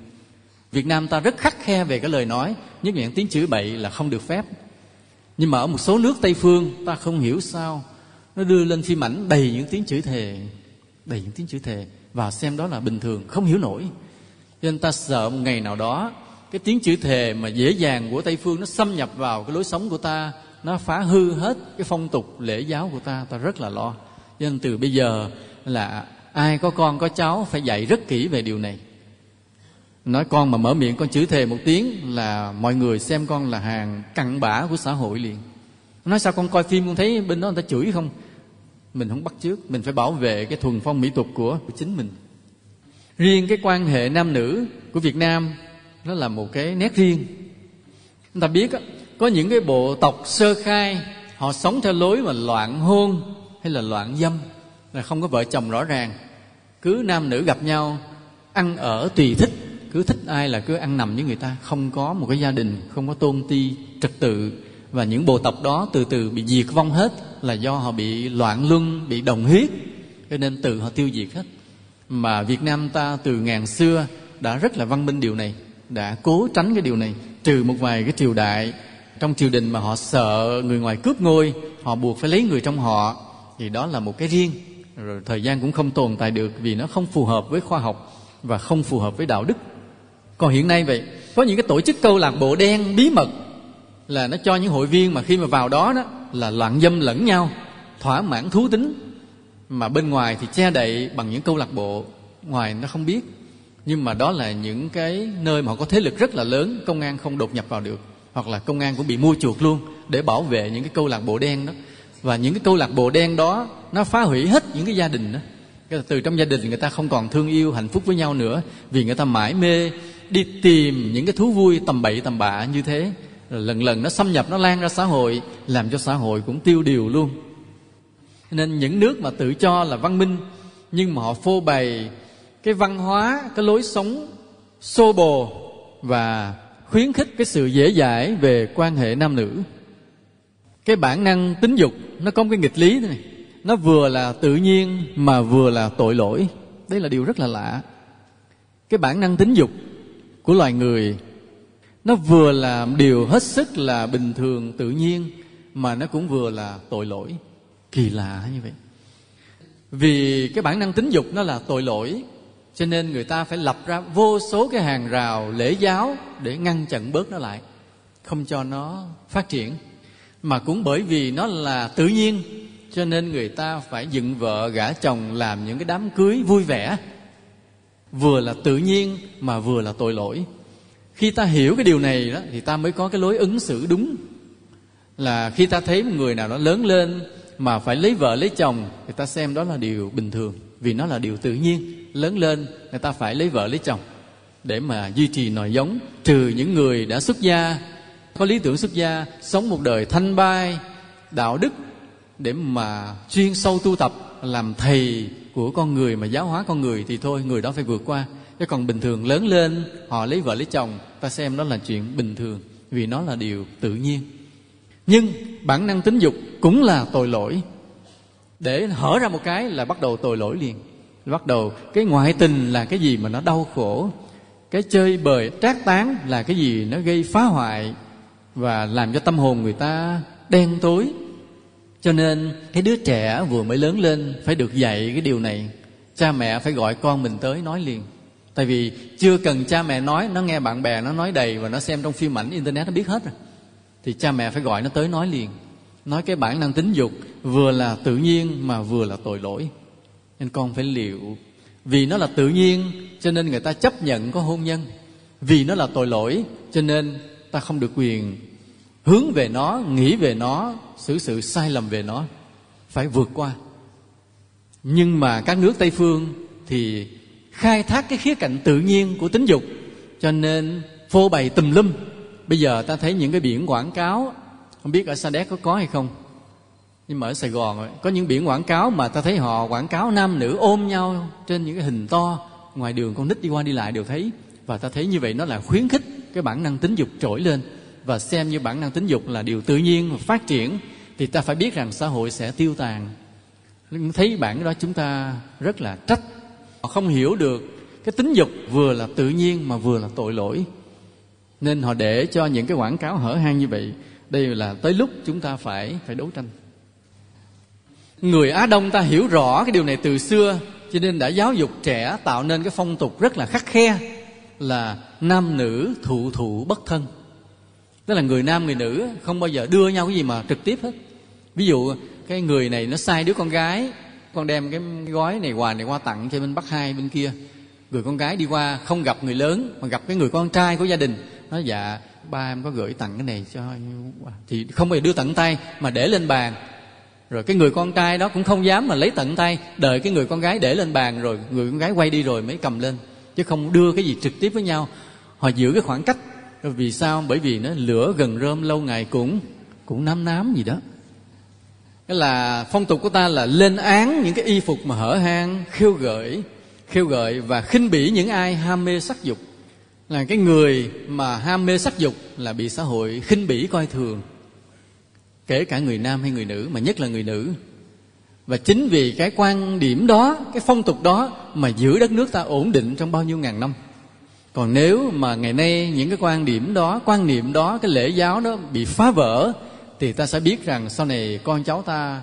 Việt nam ta rất khắc khe về cái lời nói, nhất là những tiếng chửi bậy là không được phép. Nhưng mà ở một số nước tây phương, ta không hiểu sao nó đưa lên phim ảnh đầy những tiếng chửi thề, đầy những tiếng chửi thề, và xem đó là bình thường, không hiểu nổi cho nên ta sợ một ngày nào đó, cái tiếng chữ thề mà dễ dàng của tây phương nó xâm nhập vào cái lối sống của ta, nó phá hư hết cái phong tục lễ giáo của ta ta rất là lo. Cho nên từ bây giờ là ai có con, có cháu phải dạy rất kỹ về điều này. Nói con mà mở miệng con chữ thề một tiếng là mọi người xem con là hàng cặn bã của xã hội liền. Nói sao con coi phim con thấy bên đó người ta chửi không? Mình không bắt trước mình phải bảo vệ cái thuần phong mỹ tục của chính mình riêng cái quan hệ nam nữ của việt nam, nó là một cái nét riêng. Chúng ta biết có những cái bộ tộc sơ khai, họ sống theo lối mà loạn hôn hay là loạn dâm, là không có vợ chồng rõ ràng. Cứ nam nữ gặp nhau, ăn ở tùy thích, cứ thích ai là cứ ăn nằm với người ta. Không có một cái gia đình, không có tôn ti, trật tự. Và những bộ tộc đó từ từ bị diệt vong hết là do họ bị loạn luân, bị đồng huyết. Cho nên tự họ tiêu diệt hết mà việt nam ta từ ngàn xưa đã rất là văn minh điều này, đã cố tránh cái điều này, trừ một vài cái triều đại trong triều đình mà họ sợ người ngoài cướp ngôi, họ buộc phải lấy người trong họ, thì đó là một cái riêng. Rồi thời gian cũng không tồn tại được vì nó không phù hợp với khoa học và không phù hợp với đạo đức. Còn hiện nay vậy, có những cái tổ chức câu lạc bộ đen bí mật là nó cho những hội viên mà khi mà vào đó đó là loạn dâm lẫn nhau, thỏa mãn thú tính mà bên ngoài thì che đậy bằng những câu lạc bộ. Ngoài nó không biết. Nhưng mà đó là những cái nơi mà họ có thế lực rất là lớn, công an không đột nhập vào được. Hoặc là công an cũng bị mua chuộc luôn để bảo vệ những cái câu lạc bộ đen đó. Và những cái câu lạc bộ đen đó, nó phá hủy hết những cái gia đình đó. Từ trong gia đình người ta không còn thương yêu, hạnh phúc với nhau nữa. Vì người ta mãi mê đi tìm những cái thú vui tầm bậy tầm bạ như thế. Rồi lần lần nó xâm nhập, nó lan ra xã hội, làm cho xã hội cũng tiêu điều luôn nên những nước mà tự cho là văn minh, nhưng mà họ phô bày cái văn hóa, cái lối sống xô bồ và khuyến khích cái sự dễ dãi về quan hệ nam nữ. Cái bản năng tính dục, nó có một cái nghịch lý thế này. Nó vừa là tự nhiên mà vừa là tội lỗi. Đây là điều rất là lạ. Cái bản năng tính dục của loài người, nó vừa là điều hết sức là bình thường tự nhiên, mà nó cũng vừa là tội lỗi kỳ lạ như vậy? Vì cái bản năng tính dục nó là tội lỗi, cho nên người ta phải lập ra vô số cái hàng rào lễ giáo để ngăn chặn bớt nó lại, không cho nó phát triển. Mà cũng bởi vì nó là tự nhiên, cho nên người ta phải dựng vợ gả chồng làm những cái đám cưới vui vẻ. Vừa là tự nhiên mà vừa là tội lỗi. Khi ta hiểu cái điều này đó, thì ta mới có cái lối ứng xử đúng. Là khi ta thấy một người nào đó lớn lên mà phải lấy vợ, lấy chồng, người ta xem đó là điều bình thường, vì nó là điều tự nhiên. Lớn lên, người ta phải lấy vợ, lấy chồng để mà duy trì nòi giống, trừ những người đã xuất gia, có lý tưởng xuất gia, sống một đời thanh bai, đạo đức để mà chuyên sâu tu tập, làm thầy của con người mà giáo hóa con người thì thôi, người đó phải vượt qua. Chứ còn bình thường lớn lên, họ lấy vợ, lấy chồng, ta xem đó là chuyện bình thường, vì nó là điều tự nhiên nhưng bản năng tính dục cũng là tội lỗi. Để hở ra một cái là bắt đầu tội lỗi liền. Bắt đầu, cái ngoại tình là cái gì mà nó đau khổ. Cái chơi bời trác tán là cái gì nó gây phá hoại và làm cho tâm hồn người ta đen tối. Cho nên, cái đứa trẻ vừa mới lớn lên phải được dạy cái điều này. Cha mẹ phải gọi con mình tới nói liền. Tại vì chưa cần cha mẹ nói, nó nghe bạn bè nó nói đầy và nó xem trong phim ảnh, internet nó biết hết rồi thì cha mẹ phải gọi nó tới nói liền, nói cái bản năng tính dục, vừa là tự nhiên mà vừa là tội lỗi. Nên con phải liệu, vì nó là tự nhiên, cho nên người ta chấp nhận có hôn nhân. Vì nó là tội lỗi, cho nên ta không được quyền hướng về nó, nghĩ về nó, xử sự sai lầm về nó. Phải vượt qua. Nhưng mà các nước tây phương thì khai thác cái khía cạnh tự nhiên của tính dục, cho nên phô bày tùm lum bây giờ ta thấy những cái biển quảng cáo, không biết ở sa đéc có có hay không? Nhưng mà ở sài gòn, có những biển quảng cáo mà ta thấy họ quảng cáo nam nữ ôm nhau trên những cái hình to, ngoài đường con nít đi qua đi lại đều thấy. Và ta thấy như vậy nó là khuyến khích cái bản năng tính dục trỗi lên. Và xem như bản năng tính dục là điều tự nhiên và phát triển, thì ta phải biết rằng xã hội sẽ tiêu tàn. Thấy bản đó chúng ta rất là trách. Họ không hiểu được cái tính dục vừa là tự nhiên mà vừa là tội lỗi nên họ để cho những cái quảng cáo hở hang như vậy. Đây là tới lúc chúng ta phải phải đấu tranh. Người á đông ta hiểu rõ cái điều này từ xưa, cho nên đã giáo dục trẻ tạo nên cái phong tục rất là khắc khe là nam nữ thụ thụ bất thân. Tức là người nam, người nữ không bao giờ đưa nhau cái gì mà trực tiếp hết. Ví dụ, cái người này nó sai đứa con gái, con đem cái gói này quà này qua tặng cho bên bắc hai, bên kia. Người con gái đi qua không gặp người lớn, mà gặp cái người con trai của gia đình nói dạ ba em có gửi tặng cái này cho thì không bao đưa tận tay, mà để lên bàn. Rồi cái người con trai đó cũng không dám mà lấy tận tay, đợi cái người con gái để lên bàn rồi người con gái quay đi rồi mới cầm lên, chứ không đưa cái gì trực tiếp với nhau. Họ giữ cái khoảng cách. Rồi vì sao? Bởi vì nó lửa gần rơm lâu ngày cũng cũng nám nám gì đó. Cái là phong tục của ta là lên án những cái y phục mà hở hang, khiêu gợi khiêu gợi và khinh bỉ những ai ham mê sắc dục là cái người mà ham mê sắc dục là bị xã hội khinh bỉ coi thường. Kể cả người nam hay người nữ, mà nhất là người nữ. Và chính vì cái quan điểm đó, cái phong tục đó mà giữ đất nước ta ổn định trong bao nhiêu ngàn năm. Còn nếu mà ngày nay những cái quan điểm đó, quan niệm đó, cái lễ giáo đó bị phá vỡ, thì ta sẽ biết rằng sau này con cháu ta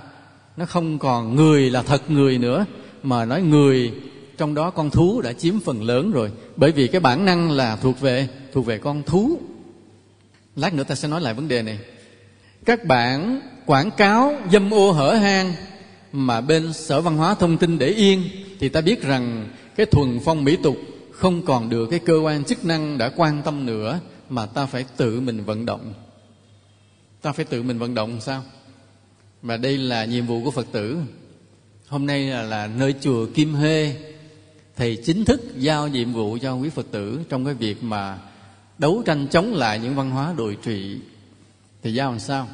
nó không còn người là thật người nữa, mà nói người trong đó con thú đã chiếm phần lớn rồi. Bởi vì cái bản năng là thuộc về thuộc về con thú. Lát nữa ta sẽ nói lại vấn đề này. Các bản quảng cáo dâm ô hở hang mà bên sở văn hóa thông tin để yên thì ta biết rằng cái thuần phong mỹ tục không còn được cái cơ quan chức năng đã quan tâm nữa mà ta phải tự mình vận động. Ta phải tự mình vận động sao? Và đây là nhiệm vụ của phật tử. Hôm nay là, là nơi chùa kim hê thầy chính thức giao nhiệm vụ cho quý phật tử trong cái việc mà đấu tranh chống lại những văn hóa đồi trụy, thì giao làm sao?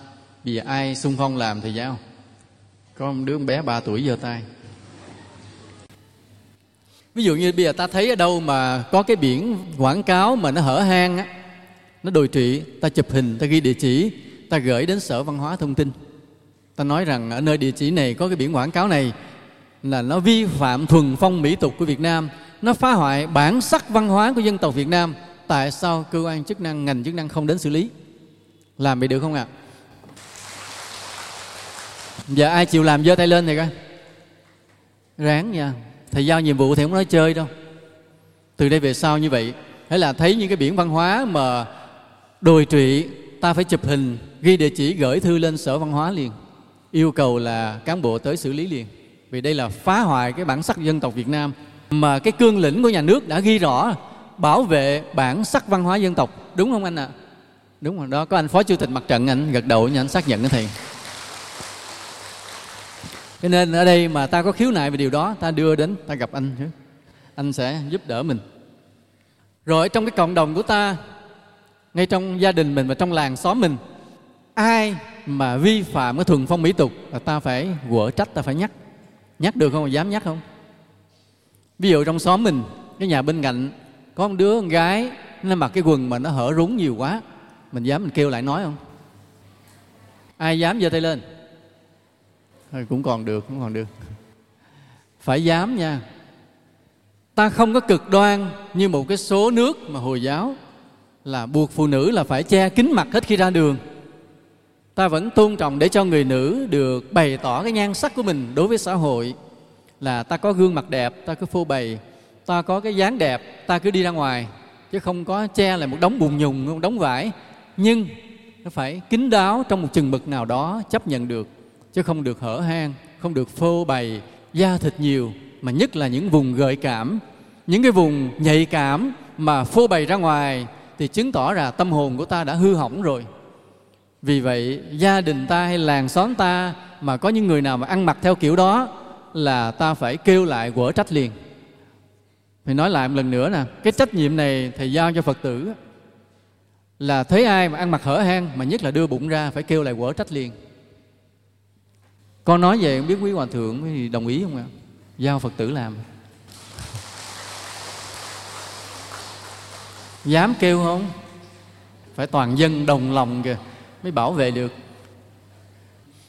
Bây giờ ai xung phong làm thì giao. Có một đứa bé ba tuổi giơ tay. Ví dụ như bây giờ ta thấy ở đâu mà có cái biển quảng cáo mà nó hở hang á, nó đồi trụy, ta chụp hình, ta ghi địa chỉ, ta gửi đến sở văn hóa thông tin. Ta nói rằng ở nơi địa chỉ này có cái biển quảng cáo này là nó vi phạm thuần phong mỹ tục của Việt Nam, nó phá hoại bản sắc văn hóa của dân tộc Việt Nam. Tại sao cơ quan chức năng, ngành chức năng không đến xử lý? Làm bị được không ạ? À? giờ ai chịu làm giơ tay lên thì coi. Ráng nha. Thầy giao nhiệm vụ thì không nói chơi đâu. Từ đây về sau như vậy hay là thấy những cái biển văn hóa mà đồi trụy, ta phải chụp hình, ghi địa chỉ gửi thư lên sở văn hóa liền. Yêu cầu là cán bộ tới xử lý liền vì đây là phá hoại cái bản sắc dân tộc Việt Nam mà cái cương lĩnh của nhà nước đã ghi rõ, bảo vệ bản sắc văn hóa dân tộc. Đúng không anh ạ? À? đúng rồi, đó, có anh phó chủ tịch mặt trận, anh gật đầu, anh xác nhận cái thầy cho nên ở đây mà ta có khiếu nại về điều đó, ta đưa đến, ta gặp anh anh sẽ giúp đỡ mình. Rồi trong cái cộng đồng của ta, ngay trong gia đình mình và trong làng xóm mình, ai mà vi phạm cái thuần phong mỹ tục là ta phải quở trách, ta phải nhắc nhắc được không? Dám nhắc không? Ví dụ trong xóm mình cái nhà bên cạnh có một đứa con gái nó mặc cái quần mà nó hở rúng nhiều quá. Mình dám mình kêu lại nói không? Ai dám giơ tay lên? Thôi cũng còn được cũng còn được. Phải dám nha. Ta không có cực đoan như một cái số nước mà hồi giáo là buộc phụ nữ là phải che kín mặt hết khi ra đường ta vẫn tôn trọng để cho người nữ được bày tỏ cái nhan sắc của mình đối với xã hội. Là ta có gương mặt đẹp, ta cứ phô bày. Ta có cái dáng đẹp, ta cứ đi ra ngoài. Chứ không có che lại một đống bùn nhùng một đống vải. Nhưng nó phải kín đáo trong một chừng mực nào đó chấp nhận được. Chứ không được hở hang, không được phô bày da thịt nhiều, mà nhất là những vùng gợi cảm. Những cái vùng nhạy cảm mà phô bày ra ngoài thì chứng tỏ là tâm hồn của ta đã hư hỏng rồi vì vậy, gia đình ta hay làng xóm ta mà có những người nào mà ăn mặc theo kiểu đó là ta phải kêu lại quở trách liền. Thì nói lại một lần nữa nè, cái trách nhiệm này thầy giao cho phật tử là thấy ai mà ăn mặc hở hang mà nhất là đưa bụng ra phải kêu lại quở trách liền. Con nói vậy không biết quý hòa thượng thì đồng ý không ạ? Giao phật tử làm. Dám kêu không? Phải toàn dân đồng lòng kìa mới bảo vệ được.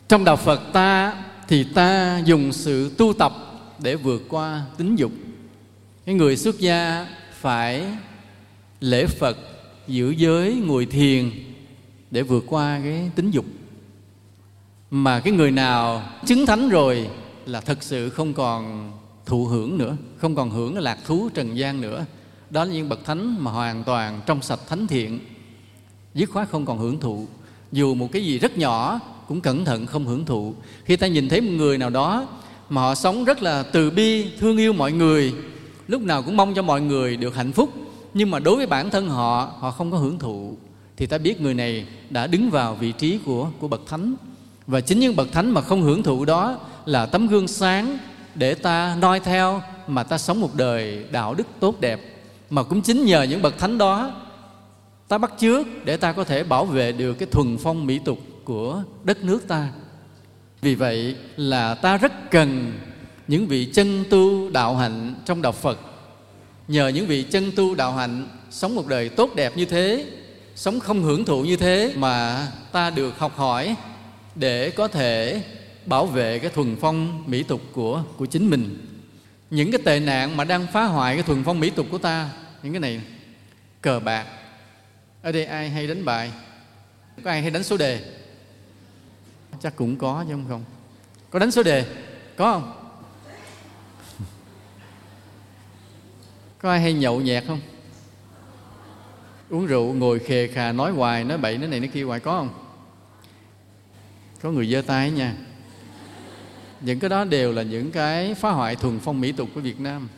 Trong đạo phật ta thì ta dùng sự tu tập để vượt qua tính dục. Cái người xuất gia phải lễ phật giữ giới, ngồi thiền để vượt qua cái tính dục. Mà cái người nào chứng thánh rồi là thật sự không còn thụ hưởng nữa, không còn hưởng lạc thú trần gian nữa. Đó là những bậc thánh mà hoàn toàn trong sạch thánh thiện, dứt khoát không còn hưởng thụ dù một cái gì rất nhỏ, cũng cẩn thận không hưởng thụ. Khi ta nhìn thấy một người nào đó mà họ sống rất là từ bi, thương yêu mọi người, lúc nào cũng mong cho mọi người được hạnh phúc, nhưng mà đối với bản thân họ họ không có hưởng thụ, thì ta biết người này đã đứng vào vị trí của của bậc thánh. Và chính những bậc thánh mà không hưởng thụ đó là tấm gương sáng để ta noi theo mà ta sống một đời đạo đức tốt đẹp. Mà cũng chính nhờ những bậc thánh đó ta bắt chước để ta có thể bảo vệ được cái thuần phong mỹ tục của đất nước ta. Vì vậy là ta rất cần những vị chân tu đạo hạnh trong đạo phật. Nhờ những vị chân tu đạo hạnh sống một đời tốt đẹp như thế, sống không hưởng thụ như thế mà ta được học hỏi để có thể bảo vệ cái thuần phong mỹ tục của của chính mình. Những cái tệ nạn mà đang phá hoại cái thuần phong mỹ tục của ta, những cái này cờ bạc ở đây ai hay đánh bài? Có ai hay đánh số đề? Chắc cũng có chứ, không không? Có đánh số đề? Có không? Có ai hay nhậu nhẹt không? Uống rượu, ngồi khề khà, nói hoài, nói bậy, nói này, nói kia hoài, có không? Có người giơ tay nha. Những cái đó đều là những cái phá hoại thuần phong mỹ tục của Việt Nam.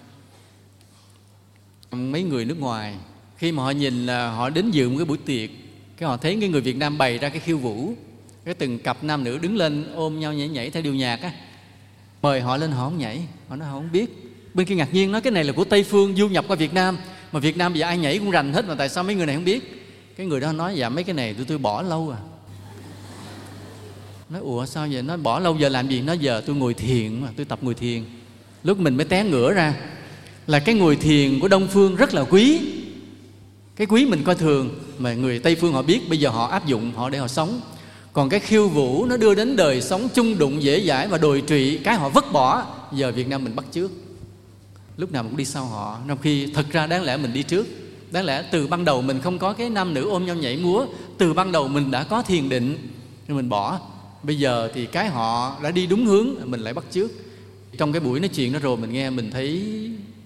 Mấy người nước ngoài khi mà họ nhìn là họ đến dự một cái buổi tiệc, cái họ thấy cái người Việt Nam bày ra cái khiêu vũ, cái từng cặp nam nữ đứng lên ôm nhau nhảy nhảy theo điệu nhạc á. Mời họ lên, họ không nhảy, họ nói họ không biết. Bên kia ngạc nhiên nói, cái này là của tây phương du nhập qua việt nam, mà việt nam bây giờ ai nhảy cũng rành hết mà tại sao mấy người này không biết? Cái người đó nói dạ mấy cái này tôi tôi bỏ lâu à. Nói, ủa, sao vậy? Nó bỏ lâu giờ làm gì? Nó giờ tôi ngồi thiền mà, tôi tập ngồi thiền. Lúc mình mới té ngửa ra, là cái ngồi thiền của đông phương rất là quý cái quý mình coi thường mà người tây phương họ biết, bây giờ họ áp dụng họ để họ sống. Còn cái khiêu vũ nó đưa đến đời sống chung đụng, dễ dãi và đồi trụy, cái họ vứt bỏ, giờ việt nam mình bắt trước lúc nào cũng đi sau họ. Trong khi thật ra đáng lẽ mình đi trước. Đáng lẽ từ ban đầu mình không có cái nam nữ ôm nhau nhảy múa, từ ban đầu mình đã có thiền định nhưng mình bỏ. Bây giờ thì cái họ đã đi đúng hướng, mình lại bắt trước trong cái buổi nói chuyện đó rồi mình nghe, mình thấy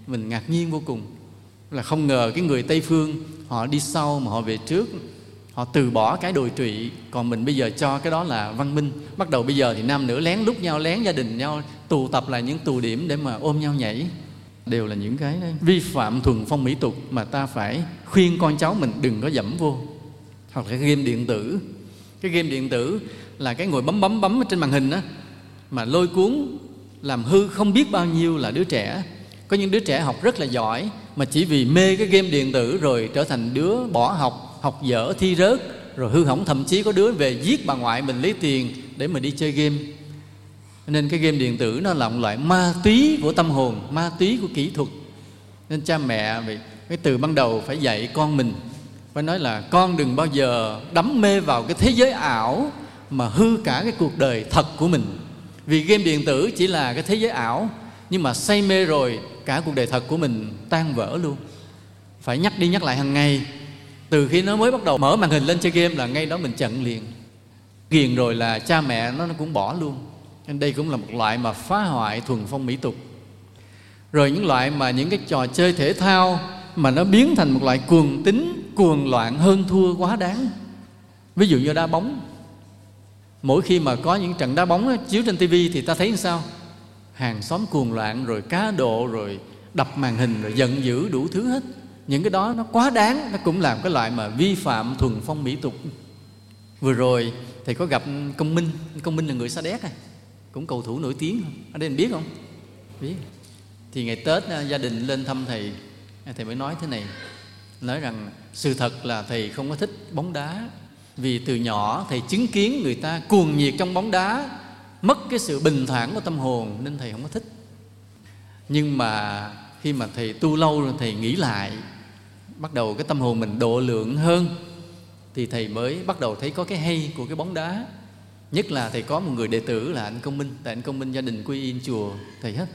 mình ngạc nhiên vô cùng. Là không ngờ cái người tây phương họ đi sau mà họ về trước. Họ từ bỏ cái đồi trụy. Còn mình bây giờ cho cái đó là văn minh. Bắt đầu bây giờ thì nam nữ lén lúc nhau, lén gia đình nhau, tụ tập lại những tù điểm để mà ôm nhau nhảy. Đều là những cái vi phạm thuần phong mỹ tục mà ta phải khuyên con cháu mình đừng có dẫm vô. Hoặc là cái game điện tử. Cái game điện tử là cái ngồi bấm bấm bấm trên màn hình á, mà lôi cuốn làm hư không biết bao nhiêu là đứa trẻ. Có những đứa trẻ học rất là giỏi mà chỉ vì mê cái game điện tử rồi trở thành đứa bỏ học học dở, thi rớt, rồi hư hỏng, thậm chí có đứa về giết bà ngoại mình lấy tiền để mà đi chơi game. Nên cái game điện tử nó là một loại ma túy của tâm hồn, ma túy của kỹ thuật. Nên cha mẹ vì cái từ ban đầu phải dạy con mình, phải nói là con đừng bao giờ đắm mê vào cái thế giới ảo mà hư cả cái cuộc đời thật của mình. Vì game điện tử chỉ là cái thế giới ảo nhưng mà say mê rồi cả cuộc đời thật của mình tan vỡ luôn. Phải nhắc đi nhắc lại hàng ngày. Từ khi nó mới bắt đầu mở màn hình lên chơi game là ngay đó mình chặn liền. Ghiền rồi là cha mẹ nó, nó cũng bỏ luôn. Nên đây cũng là một loại mà phá hoại thuần phong mỹ tục. Rồi những loại mà những cái trò chơi thể thao mà nó biến thành một loại cuồng tính cuồng loạn hơn thua quá đáng. Ví dụ như đá bóng. Mỗi khi mà có những trận đá bóng chiếu trên tivi thì ta thấy sao? Hàng xóm cuồng loạn, rồi cá độ, rồi đập màn hình, rồi giận dữ đủ thứ hết. Những cái đó nó quá đáng, nó cũng làm cái loại mà vi phạm thuần phong mỹ tục. Vừa rồi thầy có gặp công minh. Công minh là người sa đéc này cũng cầu thủ nổi tiếng không? Ở đây mình biết không? Biết. Thì ngày tết à, gia đình lên thăm thầy. À, thầy mới nói thế này. Nói rằng sự thật là thầy không có thích bóng đá. Vì từ nhỏ thầy chứng kiến người ta cuồng nhiệt trong bóng đá mất cái sự bình thản của tâm hồn nên thầy không có thích. Nhưng mà khi mà thầy tu lâu rồi, thầy nghĩ lại, bắt đầu cái tâm hồn mình độ lượng hơn, thì thầy mới bắt đầu thấy có cái hay của cái bóng đá. Nhất là thầy có một người đệ tử là anh công minh. Tại anh công minh gia đình quy yên chùa thầy hết.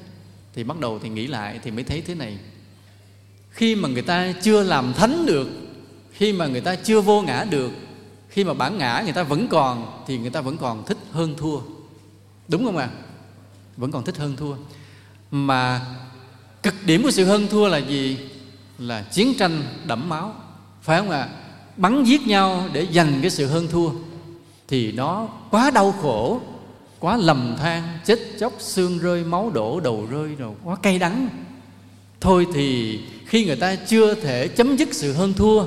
Thì bắt đầu thì nghĩ lại thì mới thấy thế này. Khi mà người ta chưa làm thánh được, khi mà người ta chưa vô ngã được, khi mà bản ngã người ta vẫn còn, thì người ta vẫn còn thích hơn thua đúng không ạ? À? vẫn còn thích hơn thua. Mà cực điểm của sự hơn thua là gì? Là chiến tranh đẫm máu. Phải không ạ? À? bắn giết nhau để giành cái sự hơn thua thì nó quá đau khổ, quá lầm than, chết chóc, xương rơi, máu đổ, đầu rơi, rồi quá cay đắng. Thôi thì khi người ta chưa thể chấm dứt sự hơn thua,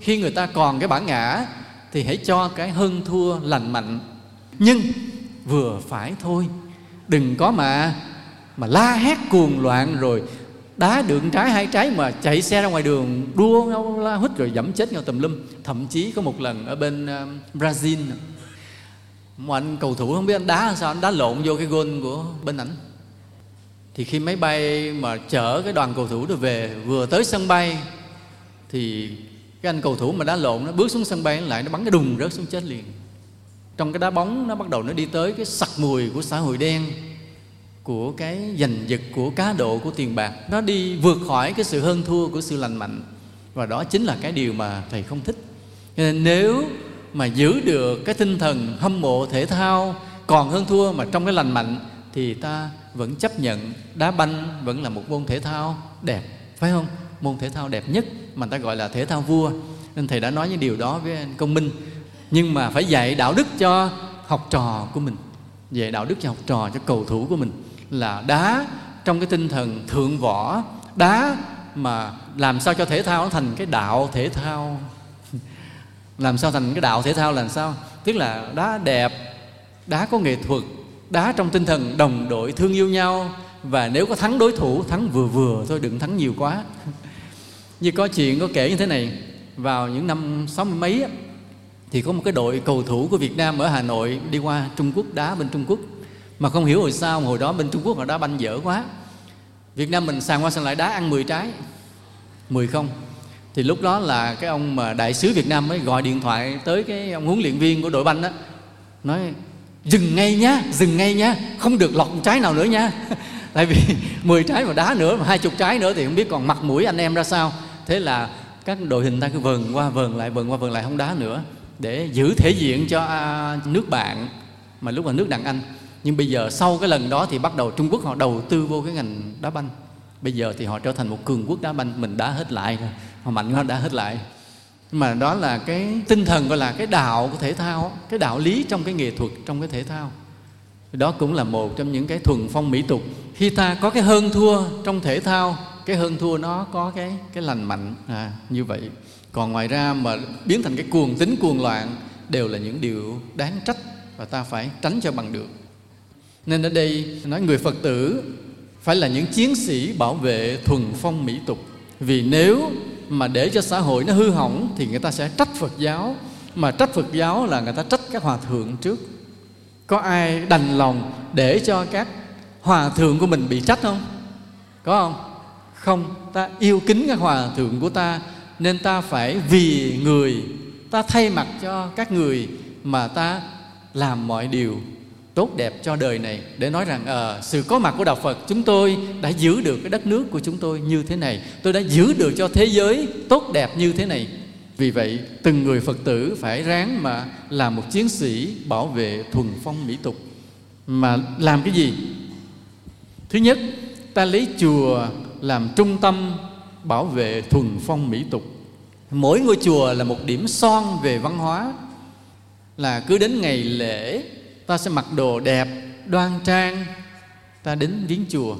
khi người ta còn cái bản ngã thì hãy cho cái hơn thua lành mạnh. Nhưng vừa phải thôi. Đừng có mà mà la hét cuồng loạn rồi đá đường trái hai trái mà chạy xe ra ngoài đường đua nhau la hít rồi dẫm chết nhau tùm lum. Thậm chí có một lần ở bên uh, Brazil một anh cầu thủ không biết anh đá sao anh đá lộn vô cái gôn của bên ảnh. Thì khi máy bay mà chở cái đoàn cầu thủ đó về vừa tới sân bay thì cái anh cầu thủ mà đá lộn nó bước xuống sân bay lại nó bắn cái đùng rớt xuống chết liền trong cái đá bóng nó bắt đầu nó đi tới cái sặc mùi của xã hội đen, của cái giành giật của cá độ, của tiền bạc. Nó đi vượt khỏi cái sự hơn thua của sự lành mạnh. Và đó chính là cái điều mà thầy không thích. Nên nếu mà giữ được cái tinh thần hâm mộ thể thao, còn hơn thua mà trong cái lành mạnh, thì ta vẫn chấp nhận đá banh vẫn là một môn thể thao đẹp, phải không? Môn thể thao đẹp nhất mà ta gọi là thể thao vua. Nên thầy đã nói những điều đó với anh công minh nhưng mà phải dạy đạo đức cho học trò của mình. Dạy đạo đức cho học trò, cho cầu thủ của mình. Là đá trong cái tinh thần thượng võ, đá mà làm sao cho thể thao nó thành cái đạo thể thao. Làm sao thành cái đạo thể thao là sao? Tức là đá đẹp, đá có nghệ thuật, đá trong tinh thần đồng đội, thương yêu nhau. Và nếu có thắng đối thủ, thắng vừa vừa thôi, đừng thắng nhiều quá. Như có chuyện có kể như thế này, vào những năm sáu mươi mấy thì có một cái đội cầu thủ của Việt Nam ở Hà Nội đi qua Trung Quốc đá bên Trung Quốc. Mà không hiểu hồi sao hồi đó bên Trung Quốc họ đá banh dở quá. Việt Nam mình sàn qua sàn lại đá ăn 10 trái 10 không. Thì lúc đó là cái ông mà đại sứ Việt Nam mới gọi điện thoại tới cái ông huấn luyện viên của đội banh đó, nói, dừng ngay nhá, dừng ngay nhá, không được lọt một trái nào nữa nha. Tại vì 10 trái mà đá nữa mà hai chục trái nữa thì không biết còn mặt mũi anh em ra sao. Thế là các đội hình ta cứ vần qua vần lại vần qua vần lại không đá nữa để giữ thể diện cho à, nước bạn mà lúc là nước đàn anh. Nhưng bây giờ sau cái lần đó thì bắt đầu trung quốc họ đầu tư vô cái ngành đá banh. Bây giờ thì họ trở thành một cường quốc đá banh mình đá hết lại rồi họ mạnh hơn đá hết lại. Mà đó là cái tinh thần gọi là cái đạo của thể thao cái đạo lý trong cái nghệ thuật trong cái thể thao. Đó cũng là một trong những cái thuần phong mỹ tục. Khi ta có cái hơn thua trong thể thao cái hơn thua nó có cái cái lành mạnh à, như vậy còn ngoài ra mà biến thành cái cuồng tính cuồng loạn đều là những điều đáng trách và ta phải tránh cho bằng được. Nên ở đây, nói người phật tử phải là những chiến sĩ bảo vệ thuần phong mỹ tục. Vì nếu mà để cho xã hội nó hư hỏng thì người ta sẽ trách phật giáo, mà trách phật giáo là người ta trách các hòa thượng trước. Có ai đành lòng để cho các hòa thượng của mình bị trách không? Có không? Không, ta yêu kính các hòa thượng của ta nên ta phải vì người ta thay mặt cho các người mà ta làm mọi điều tốt đẹp cho đời này. Để nói rằng à, sự có mặt của đạo Phật chúng tôi đã giữ được cái đất nước của chúng tôi như thế này. Tôi đã giữ được cho thế giới tốt đẹp như thế này. Vì vậy từng người Phật tử phải ráng mà làm một chiến sĩ bảo vệ thuần phong mỹ tục. Mà làm cái gì? Thứ nhất ta lấy chùa làm trung tâm bảo vệ thuần phong mỹ tục. Mỗi ngôi chùa là một điểm son về văn hóa. Là cứ đến ngày lễ, ta sẽ mặc đồ đẹp, đoan trang, ta đến viếng chùa.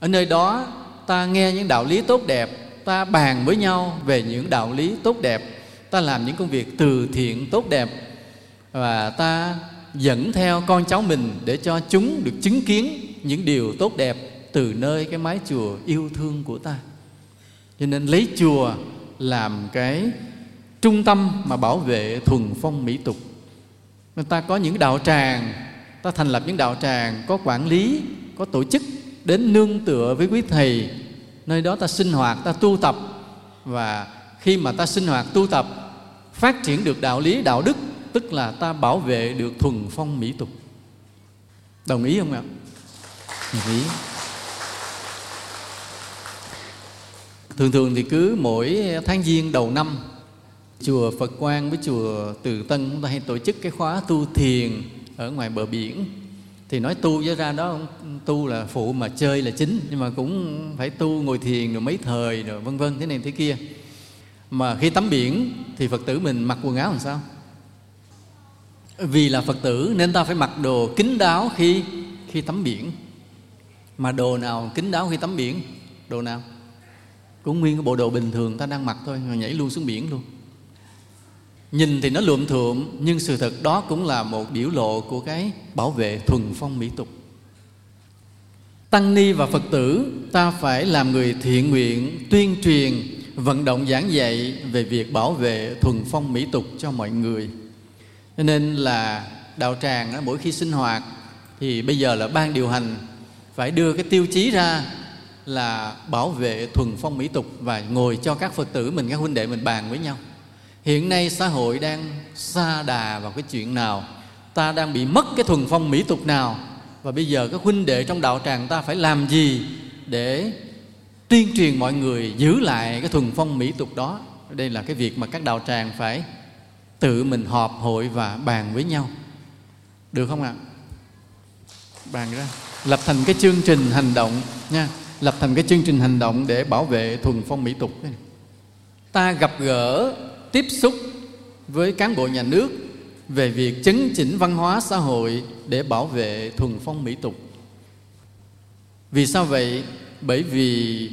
Ở nơi đó, ta nghe những đạo lý tốt đẹp, ta bàn với nhau về những đạo lý tốt đẹp. Ta làm những công việc từ thiện tốt đẹp. Và ta dẫn theo con cháu mình để cho chúng được chứng kiến những điều tốt đẹp từ nơi cái mái chùa yêu thương của ta cho nên lấy chùa làm cái trung tâm mà bảo vệ thuần phong mỹ tục. Người ta có những đạo tràng, ta thành lập những đạo tràng, có quản lý, có tổ chức đến nương tựa với quý thầy. Nơi đó ta sinh hoạt, ta tu tập. Và khi mà ta sinh hoạt, tu tập, phát triển được đạo lý, đạo đức, tức là ta bảo vệ được thuần phong mỹ tục. Đồng ý không ạ? Đồng ý. Thường thường thì cứ mỗi tháng giêng đầu năm, chùa Phật Quang với chùa Từ Tân chúng ta hay tổ chức cái khóa tu thiền ở ngoài bờ biển. Thì nói tu với ra đó, tu là phụ mà chơi là chính, nhưng mà cũng phải tu ngồi thiền rồi mấy thời rồi vân vân, thế này thế kia. Mà khi tắm biển thì phật tử mình mặc quần áo làm sao? Vì là phật tử nên ta phải mặc đồ kín đáo khi khi tắm biển. Mà đồ nào kín đáo khi tắm biển? Đồ nào? Cũng nguyên cái bộ đồ bình thường ta đang mặc thôi mà nhảy luôn xuống biển luôn. Nhìn thì nó lượm thượm nhưng sự thật đó cũng là một biểu lộ của cái bảo vệ thuần phong mỹ tục. Tăng ni và phật tử ta phải làm người thiện nguyện tuyên truyền vận động giảng dạy về việc bảo vệ thuần phong mỹ tục cho mọi người. Cho nên là đạo tràng đó, mỗi khi sinh hoạt thì bây giờ là ban điều hành phải đưa cái tiêu chí ra là bảo vệ thuần phong mỹ tục và ngồi cho các phật tử mình, các huynh đệ mình bàn với nhau. Hiện nay xã hội đang xa đà vào cái chuyện nào? Ta đang bị mất cái thuần phong mỹ tục nào? Và bây giờ các huynh đệ trong đạo tràng ta phải làm gì để tuyên truyền mọi người giữ lại cái thuần phong mỹ tục đó? Đây là cái việc mà các đạo tràng phải tự mình họp hội và bàn với nhau. Được không ạ? Bàn ra. Lập thành cái chương trình hành động nha lập thành cái chương trình hành động để bảo vệ thuần phong mỹ tục. Ta gặp gỡ, tiếp xúc với cán bộ nhà nước về việc chấn chỉnh văn hóa xã hội để bảo vệ thuần phong mỹ tục. Vì sao vậy? Bởi vì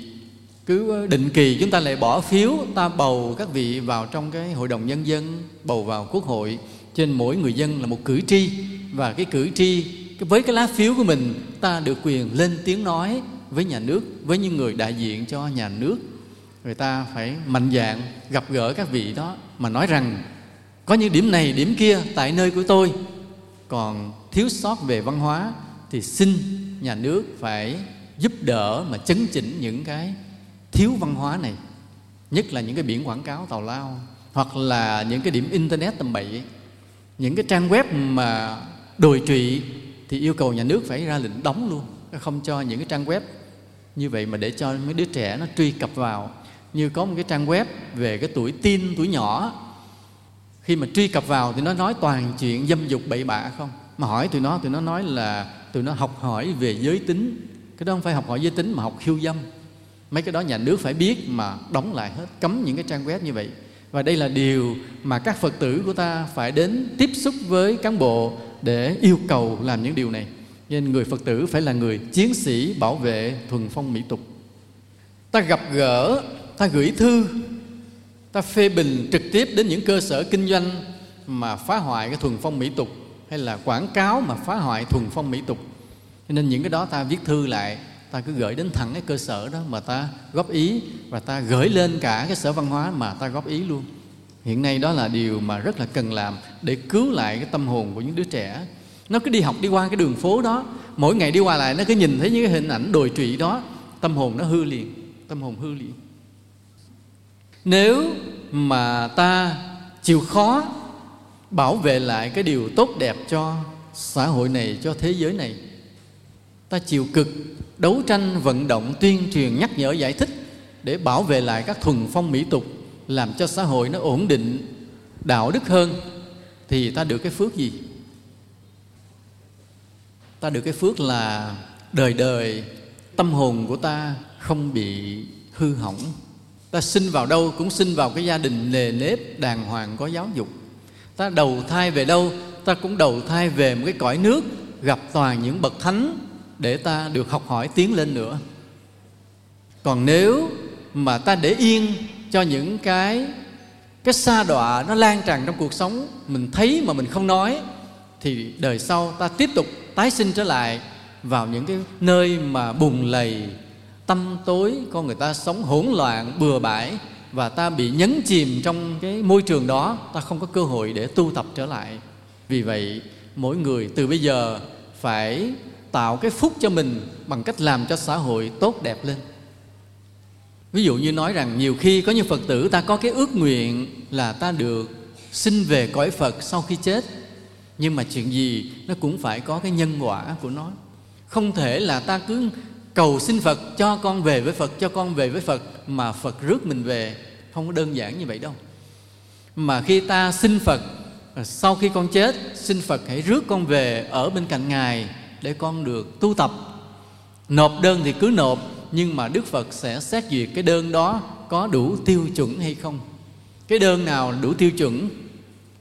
cứ định kỳ chúng ta lại bỏ phiếu, ta bầu các vị vào trong cái hội đồng nhân dân, bầu vào quốc hội. Trên mỗi người dân là một cử tri, và cái cử tri với cái lá phiếu của mình, ta được quyền lên tiếng nói với nhà nước, với những người đại diện cho nhà nước. Người ta phải mạnh dạn gặp gỡ các vị đó mà nói rằng, có những điểm này, điểm kia tại nơi của tôi. Còn thiếu sót về văn hóa thì xin nhà nước phải giúp đỡ mà chấn chỉnh những cái thiếu văn hóa này, nhất là những cái biển quảng cáo tào lao hoặc là những cái điểm internet tầm bậy. Những cái trang web mà đồi trụy thì yêu cầu nhà nước phải ra lệnh đóng luôn, không cho những cái trang web như vậy mà để cho mấy đứa trẻ nó truy cập vào, như có một cái trang web về cái tuổi tin tuổi nhỏ, khi mà truy cập vào thì nó nói toàn chuyện dâm dục bậy bạ không? Mà hỏi tụi nó tụi nó nói là tụi nó học hỏi về giới tính. Cái đó không phải học hỏi giới tính mà học khiêu dâm. Mấy cái đó nhà nước phải biết mà đóng lại hết, cấm những cái trang web như vậy. Và đây là điều mà các phật tử của ta phải đến tiếp xúc với cán bộ để yêu cầu làm những điều này nên người phật tử phải là người chiến sĩ bảo vệ thuần phong mỹ tục. Ta gặp gỡ, ta gửi thư, ta phê bình trực tiếp đến những cơ sở kinh doanh mà phá hoại cái thuần phong mỹ tục, hay là quảng cáo mà phá hoại thuần phong mỹ tục. Cho nên những cái đó ta viết thư lại, ta cứ gửi đến thẳng cái cơ sở đó mà ta góp ý và ta gửi lên cả cái sở văn hóa mà ta góp ý luôn. Hiện nay đó là điều mà rất là cần làm để cứu lại cái tâm hồn của những đứa trẻ nó cứ đi học đi qua cái đường phố đó. Mỗi ngày đi qua lại, nó cứ nhìn thấy những cái hình ảnh đồi trụy đó. Tâm hồn nó hư liền, tâm hồn hư liền. Nếu mà ta chịu khó bảo vệ lại cái điều tốt đẹp cho xã hội này, cho thế giới này, ta chịu cực đấu tranh, vận động, tuyên truyền, nhắc nhở, giải thích để bảo vệ lại các thuần phong mỹ tục, làm cho xã hội nó ổn định, đạo đức hơn, thì ta được cái phước gì? Ta được cái phước là đời đời tâm hồn của ta không bị hư hỏng. Ta sinh vào đâu cũng sinh vào cái gia đình nề nếp đàng hoàng có giáo dục. Ta đầu thai về đâu, ta cũng đầu thai về một cái cõi nước, gặp toàn những bậc thánh để ta được học hỏi tiến lên nữa. Còn nếu mà ta để yên cho những cái cái xa đọa nó lan tràn trong cuộc sống, mình thấy mà mình không nói, thì đời sau ta tiếp tục tái sinh trở lại vào những cái nơi mà bùng lầy, tâm tối, con người ta sống hỗn loạn, bừa bãi và ta bị nhấn chìm trong cái môi trường đó, ta không có cơ hội để tu tập trở lại. Vì vậy, mỗi người từ bây giờ phải tạo cái phúc cho mình bằng cách làm cho xã hội tốt đẹp lên. Ví dụ như nói rằng nhiều khi có những phật tử ta có cái ước nguyện là ta được sinh về cõi phật sau khi chết nhưng mà chuyện gì nó cũng phải có cái nhân quả của nó. Không thể là ta cứ cầu xin phật cho con về với phật, cho con về với phật mà phật rước mình về. Không có đơn giản như vậy đâu. Mà khi ta xin phật ờ, sau khi con chết, xin phật hãy rước con về ở bên cạnh ngài để con được tu tập. Nộp đơn thì cứ nộp, nhưng mà đức phật sẽ xét duyệt cái đơn đó có đủ tiêu chuẩn hay không. Cái đơn nào đủ tiêu chuẩn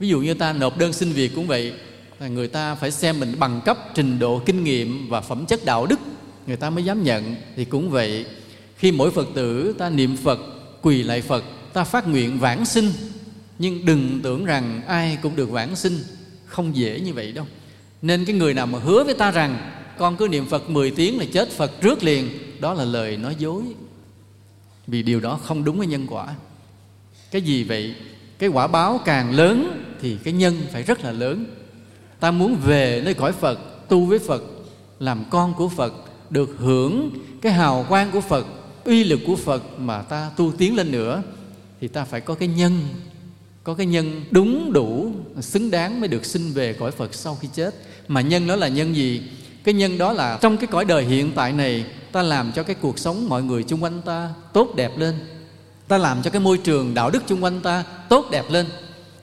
ví dụ như ta nộp đơn xin việc cũng vậy người ta phải xem mình bằng cấp, trình độ, kinh nghiệm và phẩm chất đạo đức. Người ta mới dám nhận. Thì cũng vậy, khi mỗi phật tử ta niệm phật, quỳ lại phật, ta phát nguyện vãng sinh. Nhưng đừng tưởng rằng ai cũng được vãng sinh. Không dễ như vậy đâu. Nên cái người nào mà hứa với ta rằng, con cứ niệm phật 10 tiếng là chết phật rước liền, đó là lời nói dối. Vì điều đó không đúng với nhân quả. Cái gì vậy? Cái quả báo càng lớn thì cái nhân phải rất là lớn. Ta muốn về nơi cõi phật, tu với phật, làm con của phật, được hưởng cái hào quang của phật, uy lực của phật mà ta tu tiến lên nữa, thì ta phải có cái nhân, có cái nhân đúng đủ, xứng đáng mới được sinh về cõi phật sau khi chết. Mà nhân đó là nhân gì? Cái nhân đó là trong cái cõi đời hiện tại này, ta làm cho cái cuộc sống mọi người chung quanh ta tốt đẹp lên ta làm cho cái môi trường đạo đức chung quanh ta tốt đẹp lên.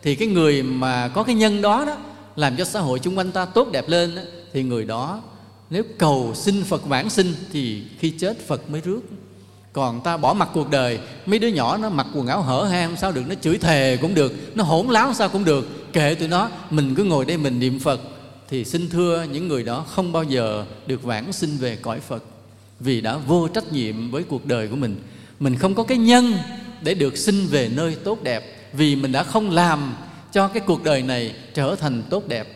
Thì cái người mà có cái nhân đó đó làm cho xã hội chung quanh ta tốt đẹp lên đó, thì người đó nếu cầu xin Phật vãng sinh thì khi chết Phật mới rước. Còn ta bỏ mặt cuộc đời mấy đứa nhỏ nó mặc quần áo hở hang sao được nó chửi thề cũng được nó hỗn láo sao cũng được. Kệ tụi nó mình cứ ngồi đây mình niệm phật thì xin thưa những người đó không bao giờ được vãng sinh về cõi phật vì đã vô trách nhiệm với cuộc đời của mình mình không có cái nhân để được sinh về nơi tốt đẹp, vì mình đã không làm cho cái cuộc đời này trở thành tốt đẹp.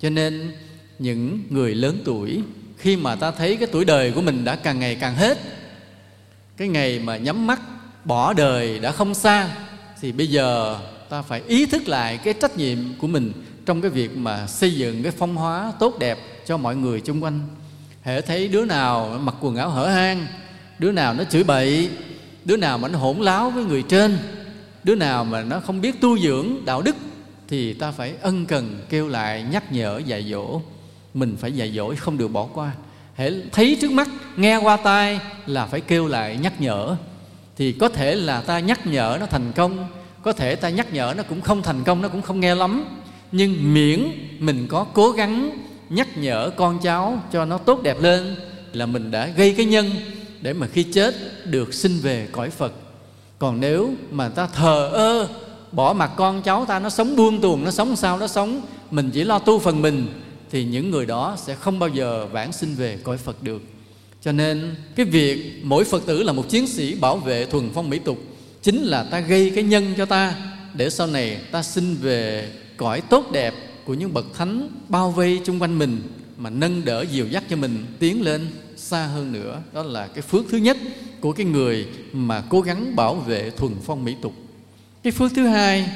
Cho nên, những người lớn tuổi, khi mà ta thấy cái tuổi đời của mình đã càng ngày càng hết, cái ngày mà nhắm mắt, bỏ đời đã không xa, thì bây giờ ta phải ý thức lại cái trách nhiệm của mình trong cái việc mà xây dựng cái phong hóa tốt đẹp cho mọi người xung quanh. Hễ thấy đứa nào mặc quần áo hở hang, đứa nào nó chửi bậy đứa nào mà nó hỗn láo với người trên, đứa nào mà nó không biết tu dưỡng đạo đức, thì ta phải ân cần kêu lại nhắc nhở, dạy dỗ. Mình phải dạy dỗ không được bỏ qua. Hễ thấy trước mắt, nghe qua tai là phải kêu lại nhắc nhở. Thì có thể là ta nhắc nhở nó thành công, có thể ta nhắc nhở nó cũng không thành công, nó cũng không nghe lắm. Nhưng miễn mình có cố gắng nhắc nhở con cháu cho nó tốt đẹp lên là mình đã gây cái nhân để mà khi chết được sinh về cõi phật. Còn nếu mà ta thờ ơ, bỏ mặt con cháu ta, nó sống buông tuồng, nó sống sao, nó sống, mình chỉ lo tu phần mình, thì những người đó sẽ không bao giờ vãng sinh về cõi phật được. Cho nên, cái việc mỗi phật tử là một chiến sĩ bảo vệ thuần phong mỹ tục chính là ta gây cái nhân cho ta, để sau này ta sinh về cõi tốt đẹp của những bậc thánh bao vây chung quanh mình, mà nâng đỡ dìu dắt cho mình tiến lên xa hơn nữa, đó là cái phước thứ nhất của cái người mà cố gắng bảo vệ thuần phong mỹ tục. Cái phước thứ hai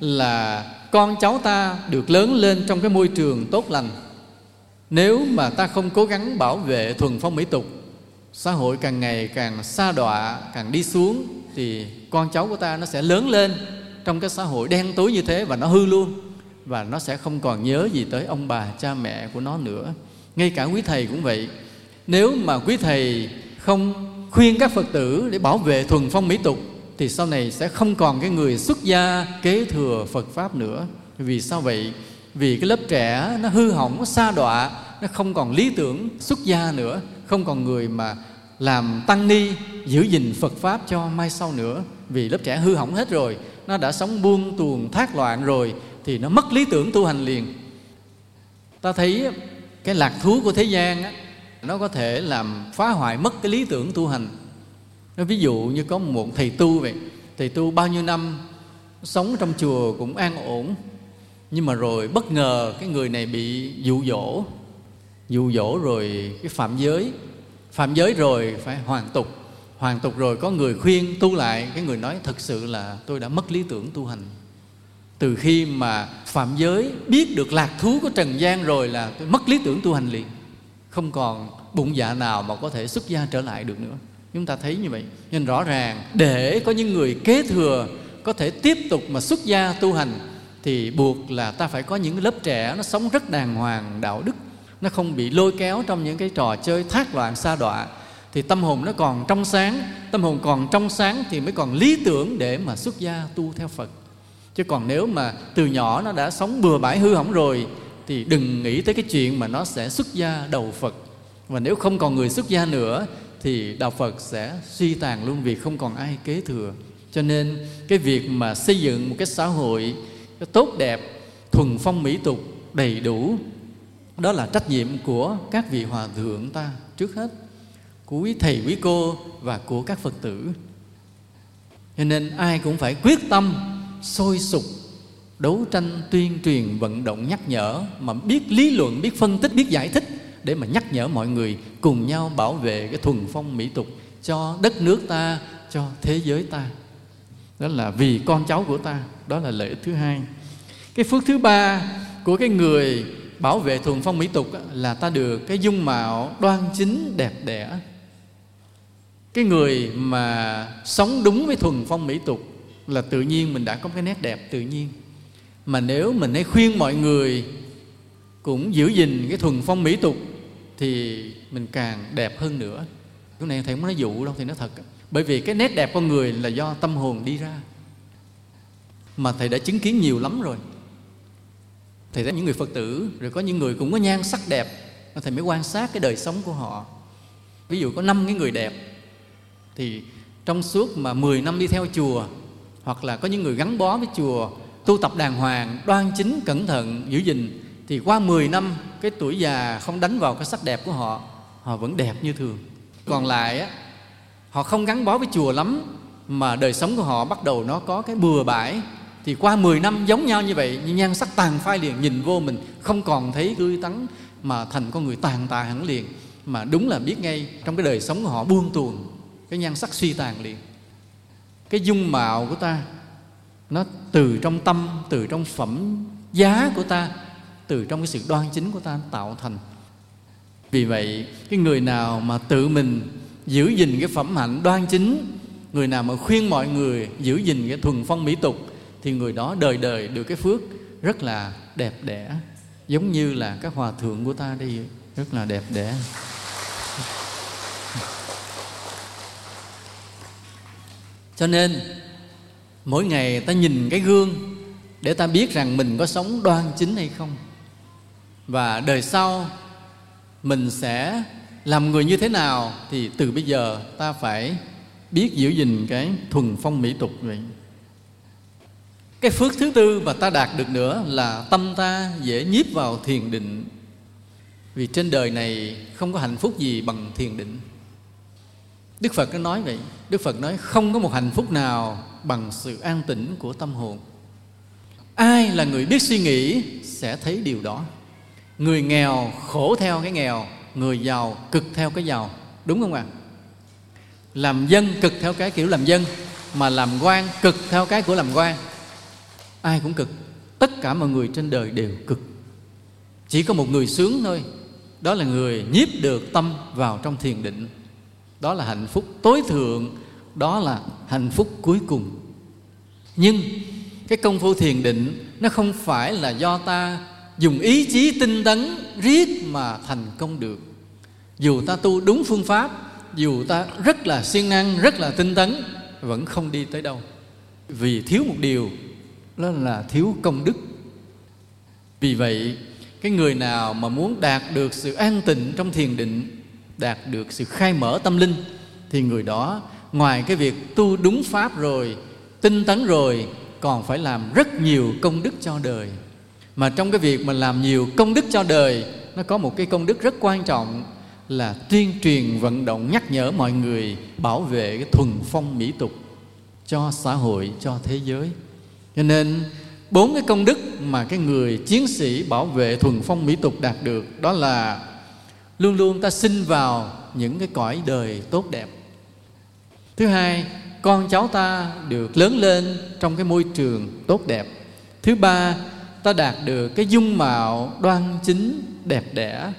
là con cháu ta được lớn lên trong cái môi trường tốt lành. Nếu mà ta không cố gắng bảo vệ thuần phong mỹ tục, xã hội càng ngày càng xa đọa, càng đi xuống, thì con cháu của ta nó sẽ lớn lên trong cái xã hội đen tối như thế và nó hư luôn, và nó sẽ không còn nhớ gì tới ông bà, cha mẹ của nó nữa. Ngay cả quý thầy cũng vậy nếu mà quý thầy không khuyên các phật tử để bảo vệ thuần phong mỹ tục thì sau này sẽ không còn cái người xuất gia kế thừa phật pháp nữa. Vì sao vậy? Vì cái lớp trẻ nó hư hỏng nó xa đọa nó không còn lý tưởng xuất gia nữa không còn người mà làm tăng ni giữ gìn phật pháp cho mai sau nữa. Vì lớp trẻ hư hỏng hết rồi nó đã sống buông tuồng thác loạn rồi thì nó mất lý tưởng tu hành liền. Ta thấy cái lạc thú của thế gian á, nó có thể làm phá hoại mất cái lý tưởng tu hành. Nó ví dụ như có một thầy tu vậy. Thầy tu bao nhiêu năm, sống trong chùa cũng an ổn. Nhưng mà rồi bất ngờ cái người này bị dụ dỗ. Dụ dỗ rồi cái phạm giới. Phạm giới rồi phải hoàn tục. Hoàn tục rồi có người khuyên tu lại. Cái người nói thật sự là tôi đã mất lý tưởng tu hành. Từ khi mà phạm giới biết được lạc thú của trần gian rồi là tôi mất lý tưởng tu hành liền không còn bụng dạ nào mà có thể xuất gia trở lại được nữa. Chúng ta thấy như vậy. Nên rõ ràng, để có những người kế thừa có thể tiếp tục mà xuất gia tu hành, thì buộc là ta phải có những lớp trẻ nó sống rất đàng hoàng, đạo đức. Nó không bị lôi kéo trong những cái trò chơi thác loạn xa đọa. Thì tâm hồn nó còn trong sáng, tâm hồn còn trong sáng thì mới còn lý tưởng để mà xuất gia tu theo phật. Chứ còn nếu mà từ nhỏ nó đã sống bừa bãi hư hỏng rồi thì đừng nghĩ tới cái chuyện mà nó sẽ xuất gia đầu phật. Và nếu không còn người xuất gia nữa, thì đạo phật sẽ suy tàn luôn vì không còn ai kế thừa. Cho nên, cái việc mà xây dựng một cái xã hội tốt đẹp, thuần phong mỹ tục, đầy đủ, đó là trách nhiệm của các vị hòa thượng ta trước hết, của quý thầy, quý cô và của các phật tử. Cho nên ai cũng phải quyết tâm sôi sục đấu tranh tuyên truyền, vận động nhắc nhở mà biết lý luận, biết phân tích, biết giải thích để mà nhắc nhở mọi người cùng nhau bảo vệ cái thuần phong mỹ tục cho đất nước ta, cho thế giới ta. Đó là vì con cháu của ta, đó là lợi ích thứ hai. Cái phước thứ ba của cái người bảo vệ thuần phong mỹ tục là ta được cái dung mạo đoan chính, đẹp đẽ. Cái người mà sống đúng với thuần phong mỹ tục là tự nhiên, mình đã có cái nét đẹp tự nhiên mà nếu mình hay khuyên mọi người cũng giữ gìn cái thuần phong mỹ tục, thì mình càng đẹp hơn nữa. Cái này thầy không nói dụ đâu, thì nó thật bởi vì cái nét đẹp con người là do tâm hồn đi ra. Mà thầy đã chứng kiến nhiều lắm rồi. Thầy thấy những người phật tử, rồi có những người cũng có nhan sắc đẹp thầy mới quan sát cái đời sống của họ. Ví dụ có năm cái người đẹp, thì trong suốt mà 10 năm đi theo chùa, hoặc là có những người gắn bó với chùa tu tập đàng hoàng, đoan chính, cẩn thận, giữ gìn, thì qua 10 năm, cái tuổi già không đánh vào cái sắc đẹp của họ họ vẫn đẹp như thường. Còn lại á, họ không gắn bó với chùa lắm, mà đời sống của họ bắt đầu nó có cái bừa bãi. Thì qua 10 năm giống nhau như vậy nhưng nhan sắc tàn phai liền, nhìn vô mình, không còn thấy tươi tắn, mà thành con người tàn tạ hẳn liền. Mà đúng là biết ngay, trong cái đời sống của họ buông tuồng, cái nhan sắc suy tàn liền. Cái dung mạo của ta, nó từ trong tâm, từ trong phẩm giá của ta, từ trong cái sự đoan chính của ta tạo thành. Vì vậy, cái người nào mà tự mình giữ gìn cái phẩm hạnh đoan chính, người nào mà khuyên mọi người giữ gìn cái thuần phong mỹ tục, thì người đó đời đời được cái phước rất là đẹp đẽ, giống như là các hòa thượng của ta đây, rất là đẹp đẽ. Cho nên mỗi ngày ta nhìn cái gương để ta biết rằng mình có sống đoan chính hay không. Và đời sau, mình sẽ làm người như thế nào thì từ bây giờ ta phải biết giữ gìn cái thuần phong mỹ tục vậy. Cái phước thứ tư mà ta đạt được nữa là tâm ta dễ nhiếp vào thiền định. Vì trên đời này không có hạnh phúc gì bằng thiền định. Đức phật có nói vậy, đức phật nói không có một hạnh phúc nào bằng sự an tĩnh của tâm hồn. Ai là người biết suy nghĩ sẽ thấy điều đó. Người nghèo khổ theo cái nghèo, người giàu cực theo cái giàu. Đúng không ạ? Làm dân cực theo cái kiểu làm dân, mà làm quan cực theo cái của làm quan. Ai cũng cực. Tất cả mọi người trên đời đều cực. Chỉ có một người sướng thôi. Đó là người nhiếp được tâm vào trong thiền định. Đó là hạnh phúc tối thượng đó là hạnh phúc cuối cùng. Nhưng cái công phu thiền định nó không phải là do ta dùng ý chí tinh tấn riết mà thành công được. Dù ta tu đúng phương pháp, dù ta rất là siêng năng, rất là tinh tấn, vẫn không đi tới đâu. Vì thiếu một điều, đó là thiếu công đức. Vì vậy, cái người nào mà muốn đạt được sự an tịnh trong thiền định, đạt được sự khai mở tâm linh, thì người đó ngoài cái việc tu đúng pháp rồi, tinh tấn rồi, còn phải làm rất nhiều công đức cho đời. Mà trong cái việc mà làm nhiều công đức cho đời, nó có một cái công đức rất quan trọng là tuyên truyền, vận động, nhắc nhở mọi người bảo vệ cái thuần phong mỹ tục cho xã hội, cho thế giới. Cho nên, bốn cái công đức mà cái người chiến sĩ bảo vệ thuần phong mỹ tục đạt được đó là luôn luôn ta sinh vào những cái cõi đời tốt đẹp thứ hai, con cháu ta được lớn lên trong cái môi trường tốt đẹp. Thứ ba, ta đạt được cái dung mạo đoan chính, đẹp đẽ.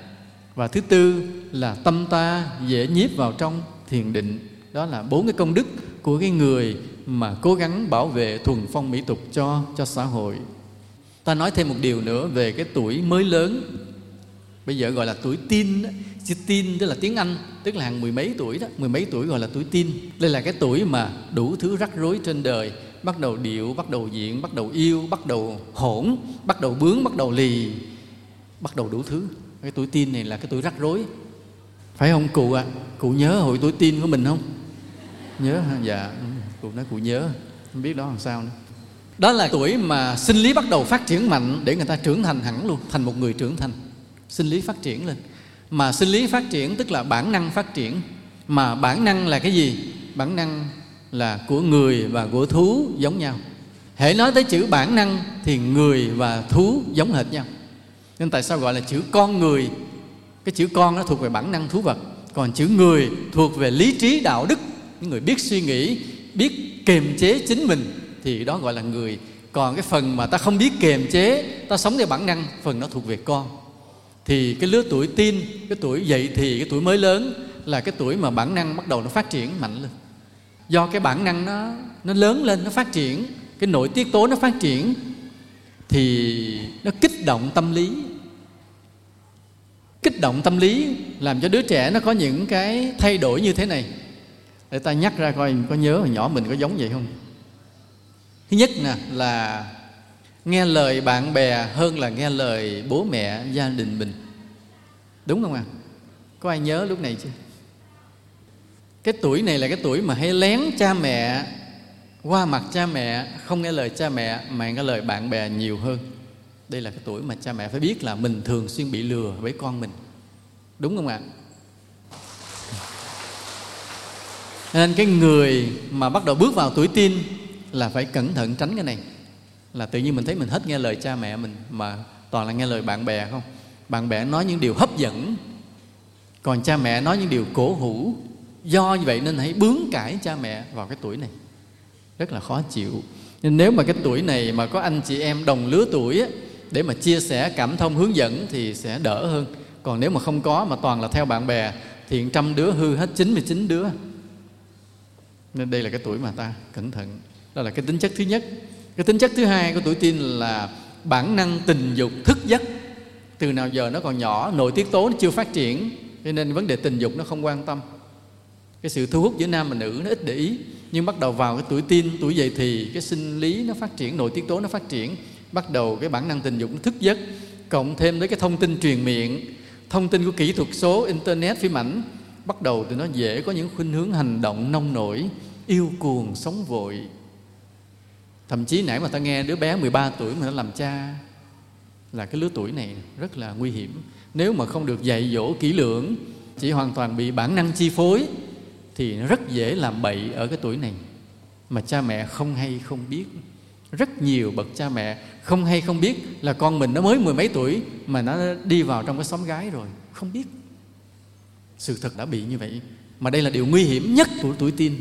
Và thứ tư là tâm ta dễ nhiếp vào trong thiền định. Đó là bốn cái công đức của cái người mà cố gắng bảo vệ thuần phong mỹ tục cho cho xã hội. Ta nói thêm một điều nữa về cái tuổi mới lớn. Bây giờ gọi là tuổi tin chữ tin tức là tiếng anh, tức là hàng mười mấy tuổi đó, mười mấy tuổi gọi là tuổi tin. Đây là cái tuổi mà đủ thứ rắc rối trên đời, bắt đầu điệu, bắt đầu diện bắt đầu yêu, bắt đầu hỗn, bắt đầu bướng, bắt đầu lì, bắt đầu đủ thứ. Cái tuổi tin này là cái tuổi rắc rối. Phải không cụ ạ? À? cụ nhớ hồi tuổi tin của mình không? Nhớ hả? Dạ ừ, cụ nói cụ nhớ. Không biết đó làm sao nữa. Đó là tuổi mà sinh lý bắt đầu phát triển mạnh để người ta trưởng thành hẳn luôn, thành một người trưởng thành. Sinh lý phát triển lên mà sinh lý phát triển tức là bản năng phát triển. Mà bản năng là cái gì? Bản năng là của người và của thú giống nhau. Hễ nói tới chữ bản năng thì người và thú giống hệt nhau. Nên tại sao gọi là chữ con người? Cái chữ con nó thuộc về bản năng thú vật. Còn chữ người thuộc về lý trí đạo đức. Những người biết suy nghĩ, biết kiềm chế chính mình thì đó gọi là người. Còn cái phần mà ta không biết kiềm chế, ta sống theo bản năng, phần nó thuộc về con thì cái lứa tuổi tin cái tuổi dậy thì cái tuổi mới lớn là cái tuổi mà bản năng bắt đầu nó phát triển mạnh lên. Do cái bản năng nó nó lớn lên, nó phát triển, cái nội tiết tố nó phát triển, thì nó kích động tâm lý. Kích động tâm lý làm cho đứa trẻ nó có những cái thay đổi như thế này. Để ta nhắc ra coi, có nhớ hồi nhỏ mình có giống vậy không? Thứ nhất nè, là nghe lời bạn bè hơn là nghe lời bố mẹ, gia đình mình. Đúng không ạ? À? có ai nhớ lúc này chưa? Cái tuổi này là cái tuổi mà hay lén cha mẹ, qua mặt cha mẹ, không nghe lời cha mẹ, mà nghe lời bạn bè nhiều hơn. Đây là cái tuổi mà cha mẹ phải biết là mình thường xuyên bị lừa với con mình. Đúng không ạ? Nên cái người mà bắt đầu bước vào tuổi tin là phải cẩn thận tránh cái này là tự nhiên mình thấy mình hết nghe lời cha mẹ mình mà toàn là nghe lời bạn bè không? Bạn bè nói những điều hấp dẫn còn cha mẹ nói những điều cổ hủ. Do như vậy nên hãy bướng cãi cha mẹ vào cái tuổi này. Rất là khó chịu. Nên nếu mà cái tuổi này mà có anh chị em đồng lứa tuổi á, để mà chia sẻ cảm thông hướng dẫn thì sẽ đỡ hơn. Còn nếu mà không có mà toàn là theo bạn bè thì trăm đứa hư hết 99 đứa. Nên đây là cái tuổi mà ta cẩn thận. Đó là cái tính chất thứ nhất cái tính chất thứ hai của tuổi teen là bản năng tình dục thức giấc. Từ nào giờ nó còn nhỏ, nội tiết tố nó chưa phát triển, cho nên vấn đề tình dục nó không quan tâm. Cái sự thu hút giữa nam và nữ nó ít để ý, nhưng bắt đầu vào cái tuổi teen, tuổi dậy thì cái sinh lý nó phát triển, nội tiết tố nó phát triển, bắt đầu cái bản năng tình dục nó thức giấc. Cộng thêm với cái thông tin truyền miệng, thông tin của kỹ thuật số, internet, phim ảnh, bắt đầu thì nó dễ có những khuynh hướng hành động nông nổi, yêu cuồng, sống vội thậm chí nãy mà ta nghe đứa bé 13 tuổi mà nó làm cha là cái lứa tuổi này rất là nguy hiểm. Nếu mà không được dạy dỗ kỹ lưỡng, chỉ hoàn toàn bị bản năng chi phối, thì nó rất dễ làm bậy ở cái tuổi này. Mà cha mẹ không hay không biết. Rất nhiều bậc cha mẹ không hay không biết là con mình nó mới mười mấy tuổi mà nó đi vào trong cái xóm gái rồi, không biết. Sự thật đã bị như vậy. Mà đây là điều nguy hiểm nhất của tuổi tin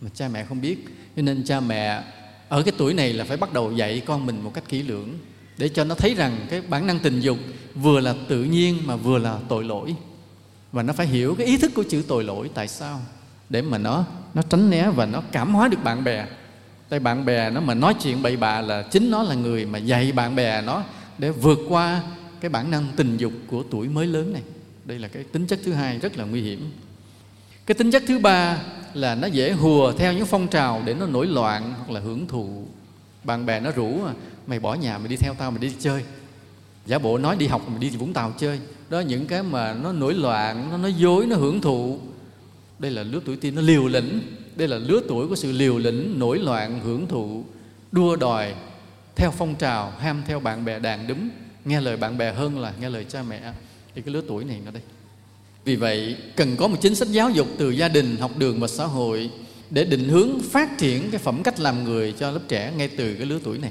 mà cha mẹ không biết. Cho nên cha mẹ ở cái tuổi này là phải bắt đầu dạy con mình một cách kỹ lưỡng để cho nó thấy rằng cái bản năng tình dục vừa là tự nhiên mà vừa là tội lỗi. Và nó phải hiểu cái ý thức của chữ tội lỗi tại sao, để mà nó nó tránh né và nó cảm hóa được bạn bè. Tại bạn bè nó mà nói chuyện bậy bạ là chính nó là người mà dạy bạn bè nó để vượt qua cái bản năng tình dục của tuổi mới lớn này. Đây là cái tính chất thứ hai rất là nguy hiểm. Cái tính chất thứ ba là nó dễ hùa theo những phong trào để nó nổi loạn hoặc là hưởng thụ. Bạn bè nó rủ à, mày bỏ nhà mày đi theo tao, mày đi chơi. Giả bộ nói đi học mày đi vũng tàu chơi. Đó, những cái mà nó nổi loạn, nó nói dối, nó hưởng thụ. Đây là lứa tuổi tiên nó liều lĩnh. Đây là lứa tuổi của sự liều lĩnh, nổi loạn, hưởng thụ, đua đòi, theo phong trào, ham theo bạn bè đàn đúng nghe lời bạn bè hơn là nghe lời cha mẹ. Thì cái lứa tuổi này nó đây vì vậy, cần có một chính sách giáo dục từ gia đình, học đường và xã hội để định hướng phát triển cái phẩm cách làm người cho lớp trẻ ngay từ cái lứa tuổi này.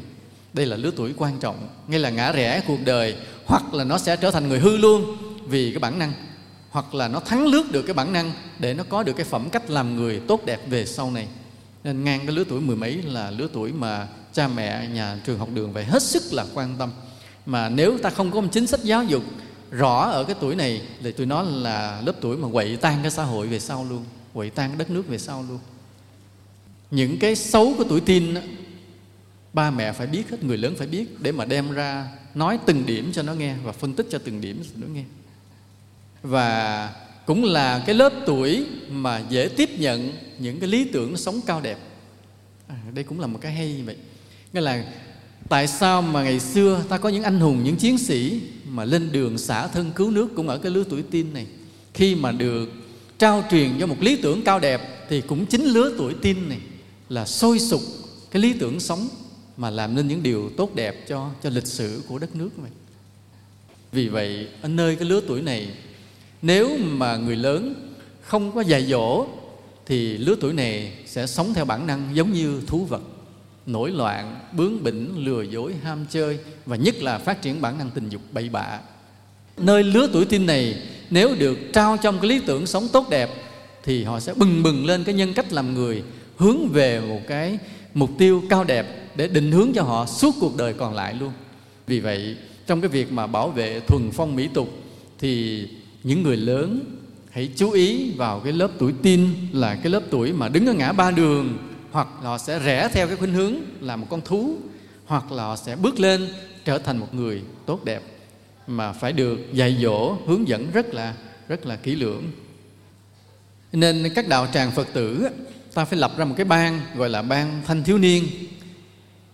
Đây là lứa tuổi quan trọng, ngay là ngã rẽ cuộc đời, hoặc là nó sẽ trở thành người hư luôn vì cái bản năng, hoặc là nó thắng lướt được cái bản năng để nó có được cái phẩm cách làm người tốt đẹp về sau này. Nên ngang cái lứa tuổi mười mấy là lứa tuổi mà cha mẹ, nhà trường, học đường phải hết sức là quan tâm. Mà nếu ta không có một chính sách giáo dục rõ ở cái tuổi này thì tôi nói là lớp tuổi mà quậy tan cái xã hội về sau luôn quậy tan cái đất nước về sau luôn. Những cái xấu của tuổi tin đó, ba mẹ phải biết hết người lớn phải biết để mà đem ra nói từng điểm cho nó nghe và phân tích cho từng điểm cho nó nghe. Và cũng là cái lớp tuổi mà dễ tiếp nhận những cái lý tưởng sống cao đẹp. À, đây cũng là một cái hay như vậy. Nghĩa là tại sao mà ngày xưa ta có những anh hùng, những chiến sĩ mà lên đường xả thân cứu nước cũng ở cái lứa tuổi tin này? Khi mà được trao truyền cho một lý tưởng cao đẹp thì cũng chính lứa tuổi tin này là sôi sục cái lý tưởng sống mà làm nên những điều tốt đẹp cho cho lịch sử của đất nước này vì vậy, ở nơi cái lứa tuổi này, nếu mà người lớn không có dạy dỗ thì lứa tuổi này sẽ sống theo bản năng giống như thú vật nổi loạn, bướng bỉnh, lừa dối, ham chơi và nhất là phát triển bản năng tình dục bậy bạ. Nơi lứa tuổi tin này, nếu được trao trong cái lý tưởng sống tốt đẹp thì họ sẽ bừng bừng lên cái nhân cách làm người, hướng về một cái mục tiêu cao đẹp để định hướng cho họ suốt cuộc đời còn lại luôn. Vì vậy, trong cái việc mà bảo vệ thuần phong mỹ tục thì những người lớn hãy chú ý vào cái lớp tuổi tin là cái lớp tuổi mà đứng ở ngã ba đường hoặc họ sẽ rẽ theo cái khuynh hướng là một con thú, hoặc là họ sẽ bước lên trở thành một người tốt đẹp, mà phải được dạy dỗ, hướng dẫn rất là rất là kỹ lưỡng. Nên các đạo tràng phật tử ta phải lập ra một cái ban gọi là ban thanh thiếu niên,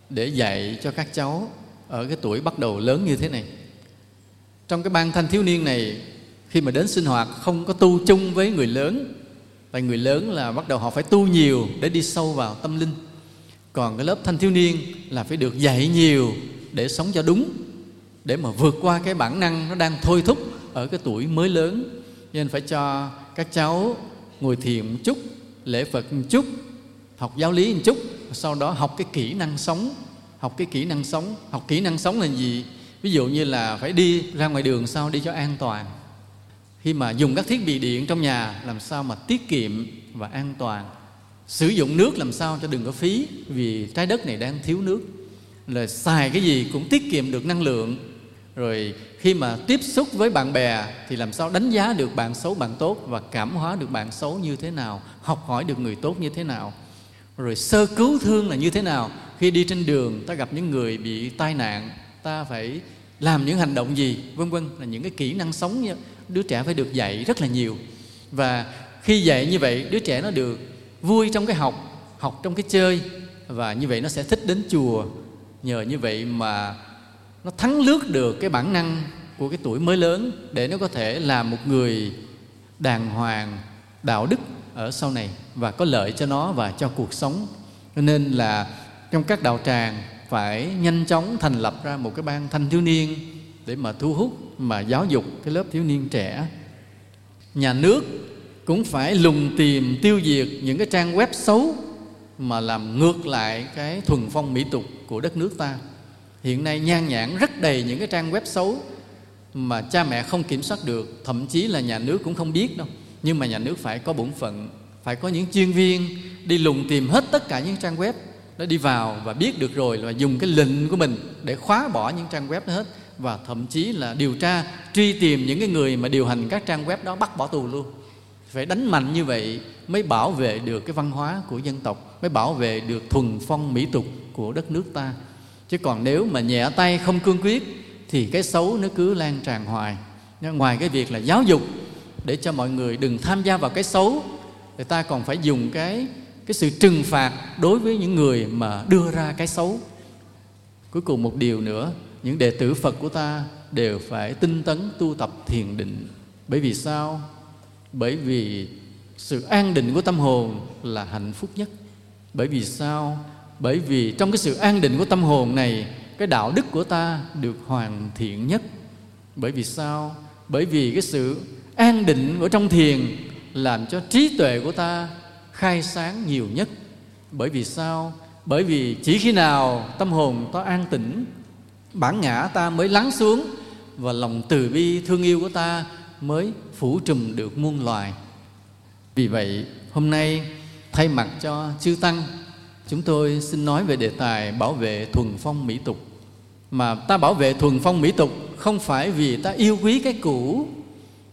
để dạy cho các cháu ở cái tuổi bắt đầu lớn như thế này. Trong cái ban thanh thiếu niên này, khi mà đến sinh hoạt không có tu chung với người lớn tại người lớn là bắt đầu họ phải tu nhiều để đi sâu vào tâm linh. Còn cái lớp thanh thiếu niên là phải được dạy nhiều để sống cho đúng, để mà vượt qua cái bản năng nó đang thôi thúc ở cái tuổi mới lớn. Nên phải cho các cháu ngồi thiền một chút, lễ phật một chút, học giáo lý một chút, sau đó học cái kỹ năng sống. Học cái kỹ năng sống. Học kỹ năng sống là gì? Ví dụ như là phải đi ra ngoài đường sao đi cho an toàn khi mà dùng các thiết bị điện trong nhà, làm sao mà tiết kiệm và an toàn? Sử dụng nước làm sao cho đừng có phí, vì trái đất này đang thiếu nước. Là xài cái gì cũng tiết kiệm được năng lượng. Rồi khi mà tiếp xúc với bạn bè thì làm sao đánh giá được bạn xấu, bạn tốt và cảm hóa được bạn xấu như thế nào? Học hỏi được người tốt như thế nào? Rồi sơ cứu thương là như thế nào? Khi đi trên đường, ta gặp những người bị tai nạn, ta phải làm những hành động gì? Vân vân, là những cái kỹ năng sống như đứa trẻ phải được dạy rất là nhiều. Và khi dạy như vậy, đứa trẻ nó được vui trong cái học học trong cái chơi. Và như vậy nó sẽ thích đến chùa. Nhờ như vậy mà nó thắng lướt được cái bản năng của cái tuổi mới lớn để nó có thể là một người đàng hoàng, đạo đức ở sau này và có lợi cho nó và cho cuộc sống. Nên là trong các đạo tràng phải nhanh chóng thành lập ra một cái ban thanh thiếu niên để mà thu hút, mà giáo dục cái lớp thiếu niên trẻ. Nhà nước cũng phải lùng tìm, tiêu diệt những cái trang web xấu mà làm ngược lại cái thuần phong mỹ tục của đất nước ta. Hiện nay nhan nhản rất đầy những cái trang web xấu mà cha mẹ không kiểm soát được, thậm chí là nhà nước cũng không biết đâu. Nhưng mà nhà nước phải có bổn phận, phải có những chuyên viên đi lùng tìm hết tất cả những trang web, nó đi vào và biết được rồi là dùng cái lệnh của mình để khóa bỏ những trang web đó hết và thậm chí là điều tra, truy tìm những cái người mà điều hành các trang web đó bắt bỏ tù luôn. Phải đánh mạnh như vậy mới bảo vệ được cái văn hóa của dân tộc, mới bảo vệ được thuần phong mỹ tục của đất nước ta. Chứ còn nếu mà nhẹ tay không cương quyết thì cái xấu nó cứ lan tràn hoài. Ngoài cái việc là giáo dục, để cho mọi người đừng tham gia vào cái xấu, người ta còn phải dùng cái cái sự trừng phạt đối với những người mà đưa ra cái xấu. Cuối cùng một điều nữa những đệ tử phật của ta đều phải tinh tấn tu tập thiền định. Bởi vì sao? Bởi vì sự an định của tâm hồn là hạnh phúc nhất. Bởi vì sao? Bởi vì trong cái sự an định của tâm hồn này, cái đạo đức của ta được hoàn thiện nhất. Bởi vì sao? Bởi vì cái sự an định ở trong thiền làm cho trí tuệ của ta khai sáng nhiều nhất. Bởi vì sao? Bởi vì chỉ khi nào tâm hồn ta an tĩnh bản ngã ta mới lắng xuống và lòng từ bi thương yêu của ta mới phủ trùm được muôn loài. Vì vậy, hôm nay, thay mặt cho chư tăng, chúng tôi xin nói về đề tài bảo vệ thuần phong mỹ tục. Mà ta bảo vệ thuần phong mỹ tục không phải vì ta yêu quý cái cũ,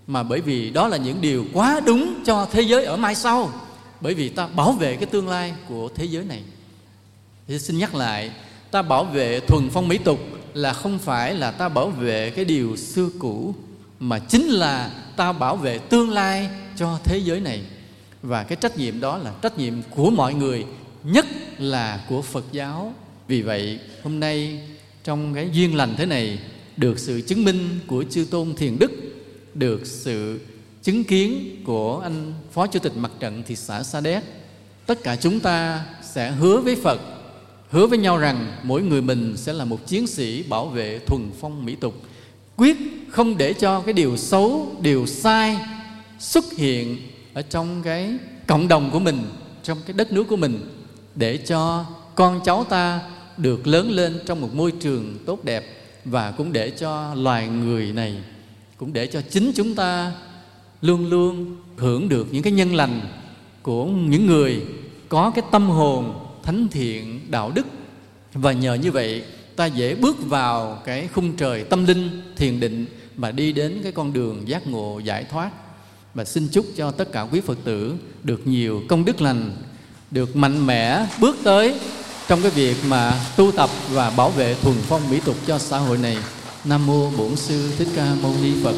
mà bởi vì đó là những điều quá đúng cho thế giới ở mai sau, bởi vì ta bảo vệ cái tương lai của thế giới này. Thì xin nhắc lại, ta bảo vệ thuần phong mỹ tục là không phải là ta bảo vệ cái điều xưa cũ, mà chính là ta bảo vệ tương lai cho thế giới này. Và cái trách nhiệm đó là trách nhiệm của mọi người, nhất là của phật giáo. Vì vậy, hôm nay trong cái duyên lành thế này, được sự chứng minh của chư tôn thiền đức, được sự chứng kiến của anh phó chủ tịch mặt trận thị xã sa đéc, tất cả chúng ta sẽ hứa với phật hứa với nhau rằng mỗi người mình sẽ là một chiến sĩ bảo vệ thuần phong mỹ tục. Quyết không để cho cái điều xấu, điều sai xuất hiện ở trong cái cộng đồng của mình, trong cái đất nước của mình, để cho con cháu ta được lớn lên trong một môi trường tốt đẹp và cũng để cho loài người này, cũng để cho chính chúng ta luôn luôn hưởng được những cái nhân lành của những người có cái tâm hồn thánh thiện, đạo đức. Và nhờ như vậy, ta dễ bước vào cái khung trời tâm linh, thiền định mà đi đến cái con đường giác ngộ giải thoát. Và xin chúc cho tất cả quý phật tử được nhiều công đức lành, được mạnh mẽ bước tới trong cái việc mà tu tập và bảo vệ thuần phong mỹ tục cho xã hội này. Nam mô bổn sư thích ca mâu ni phật.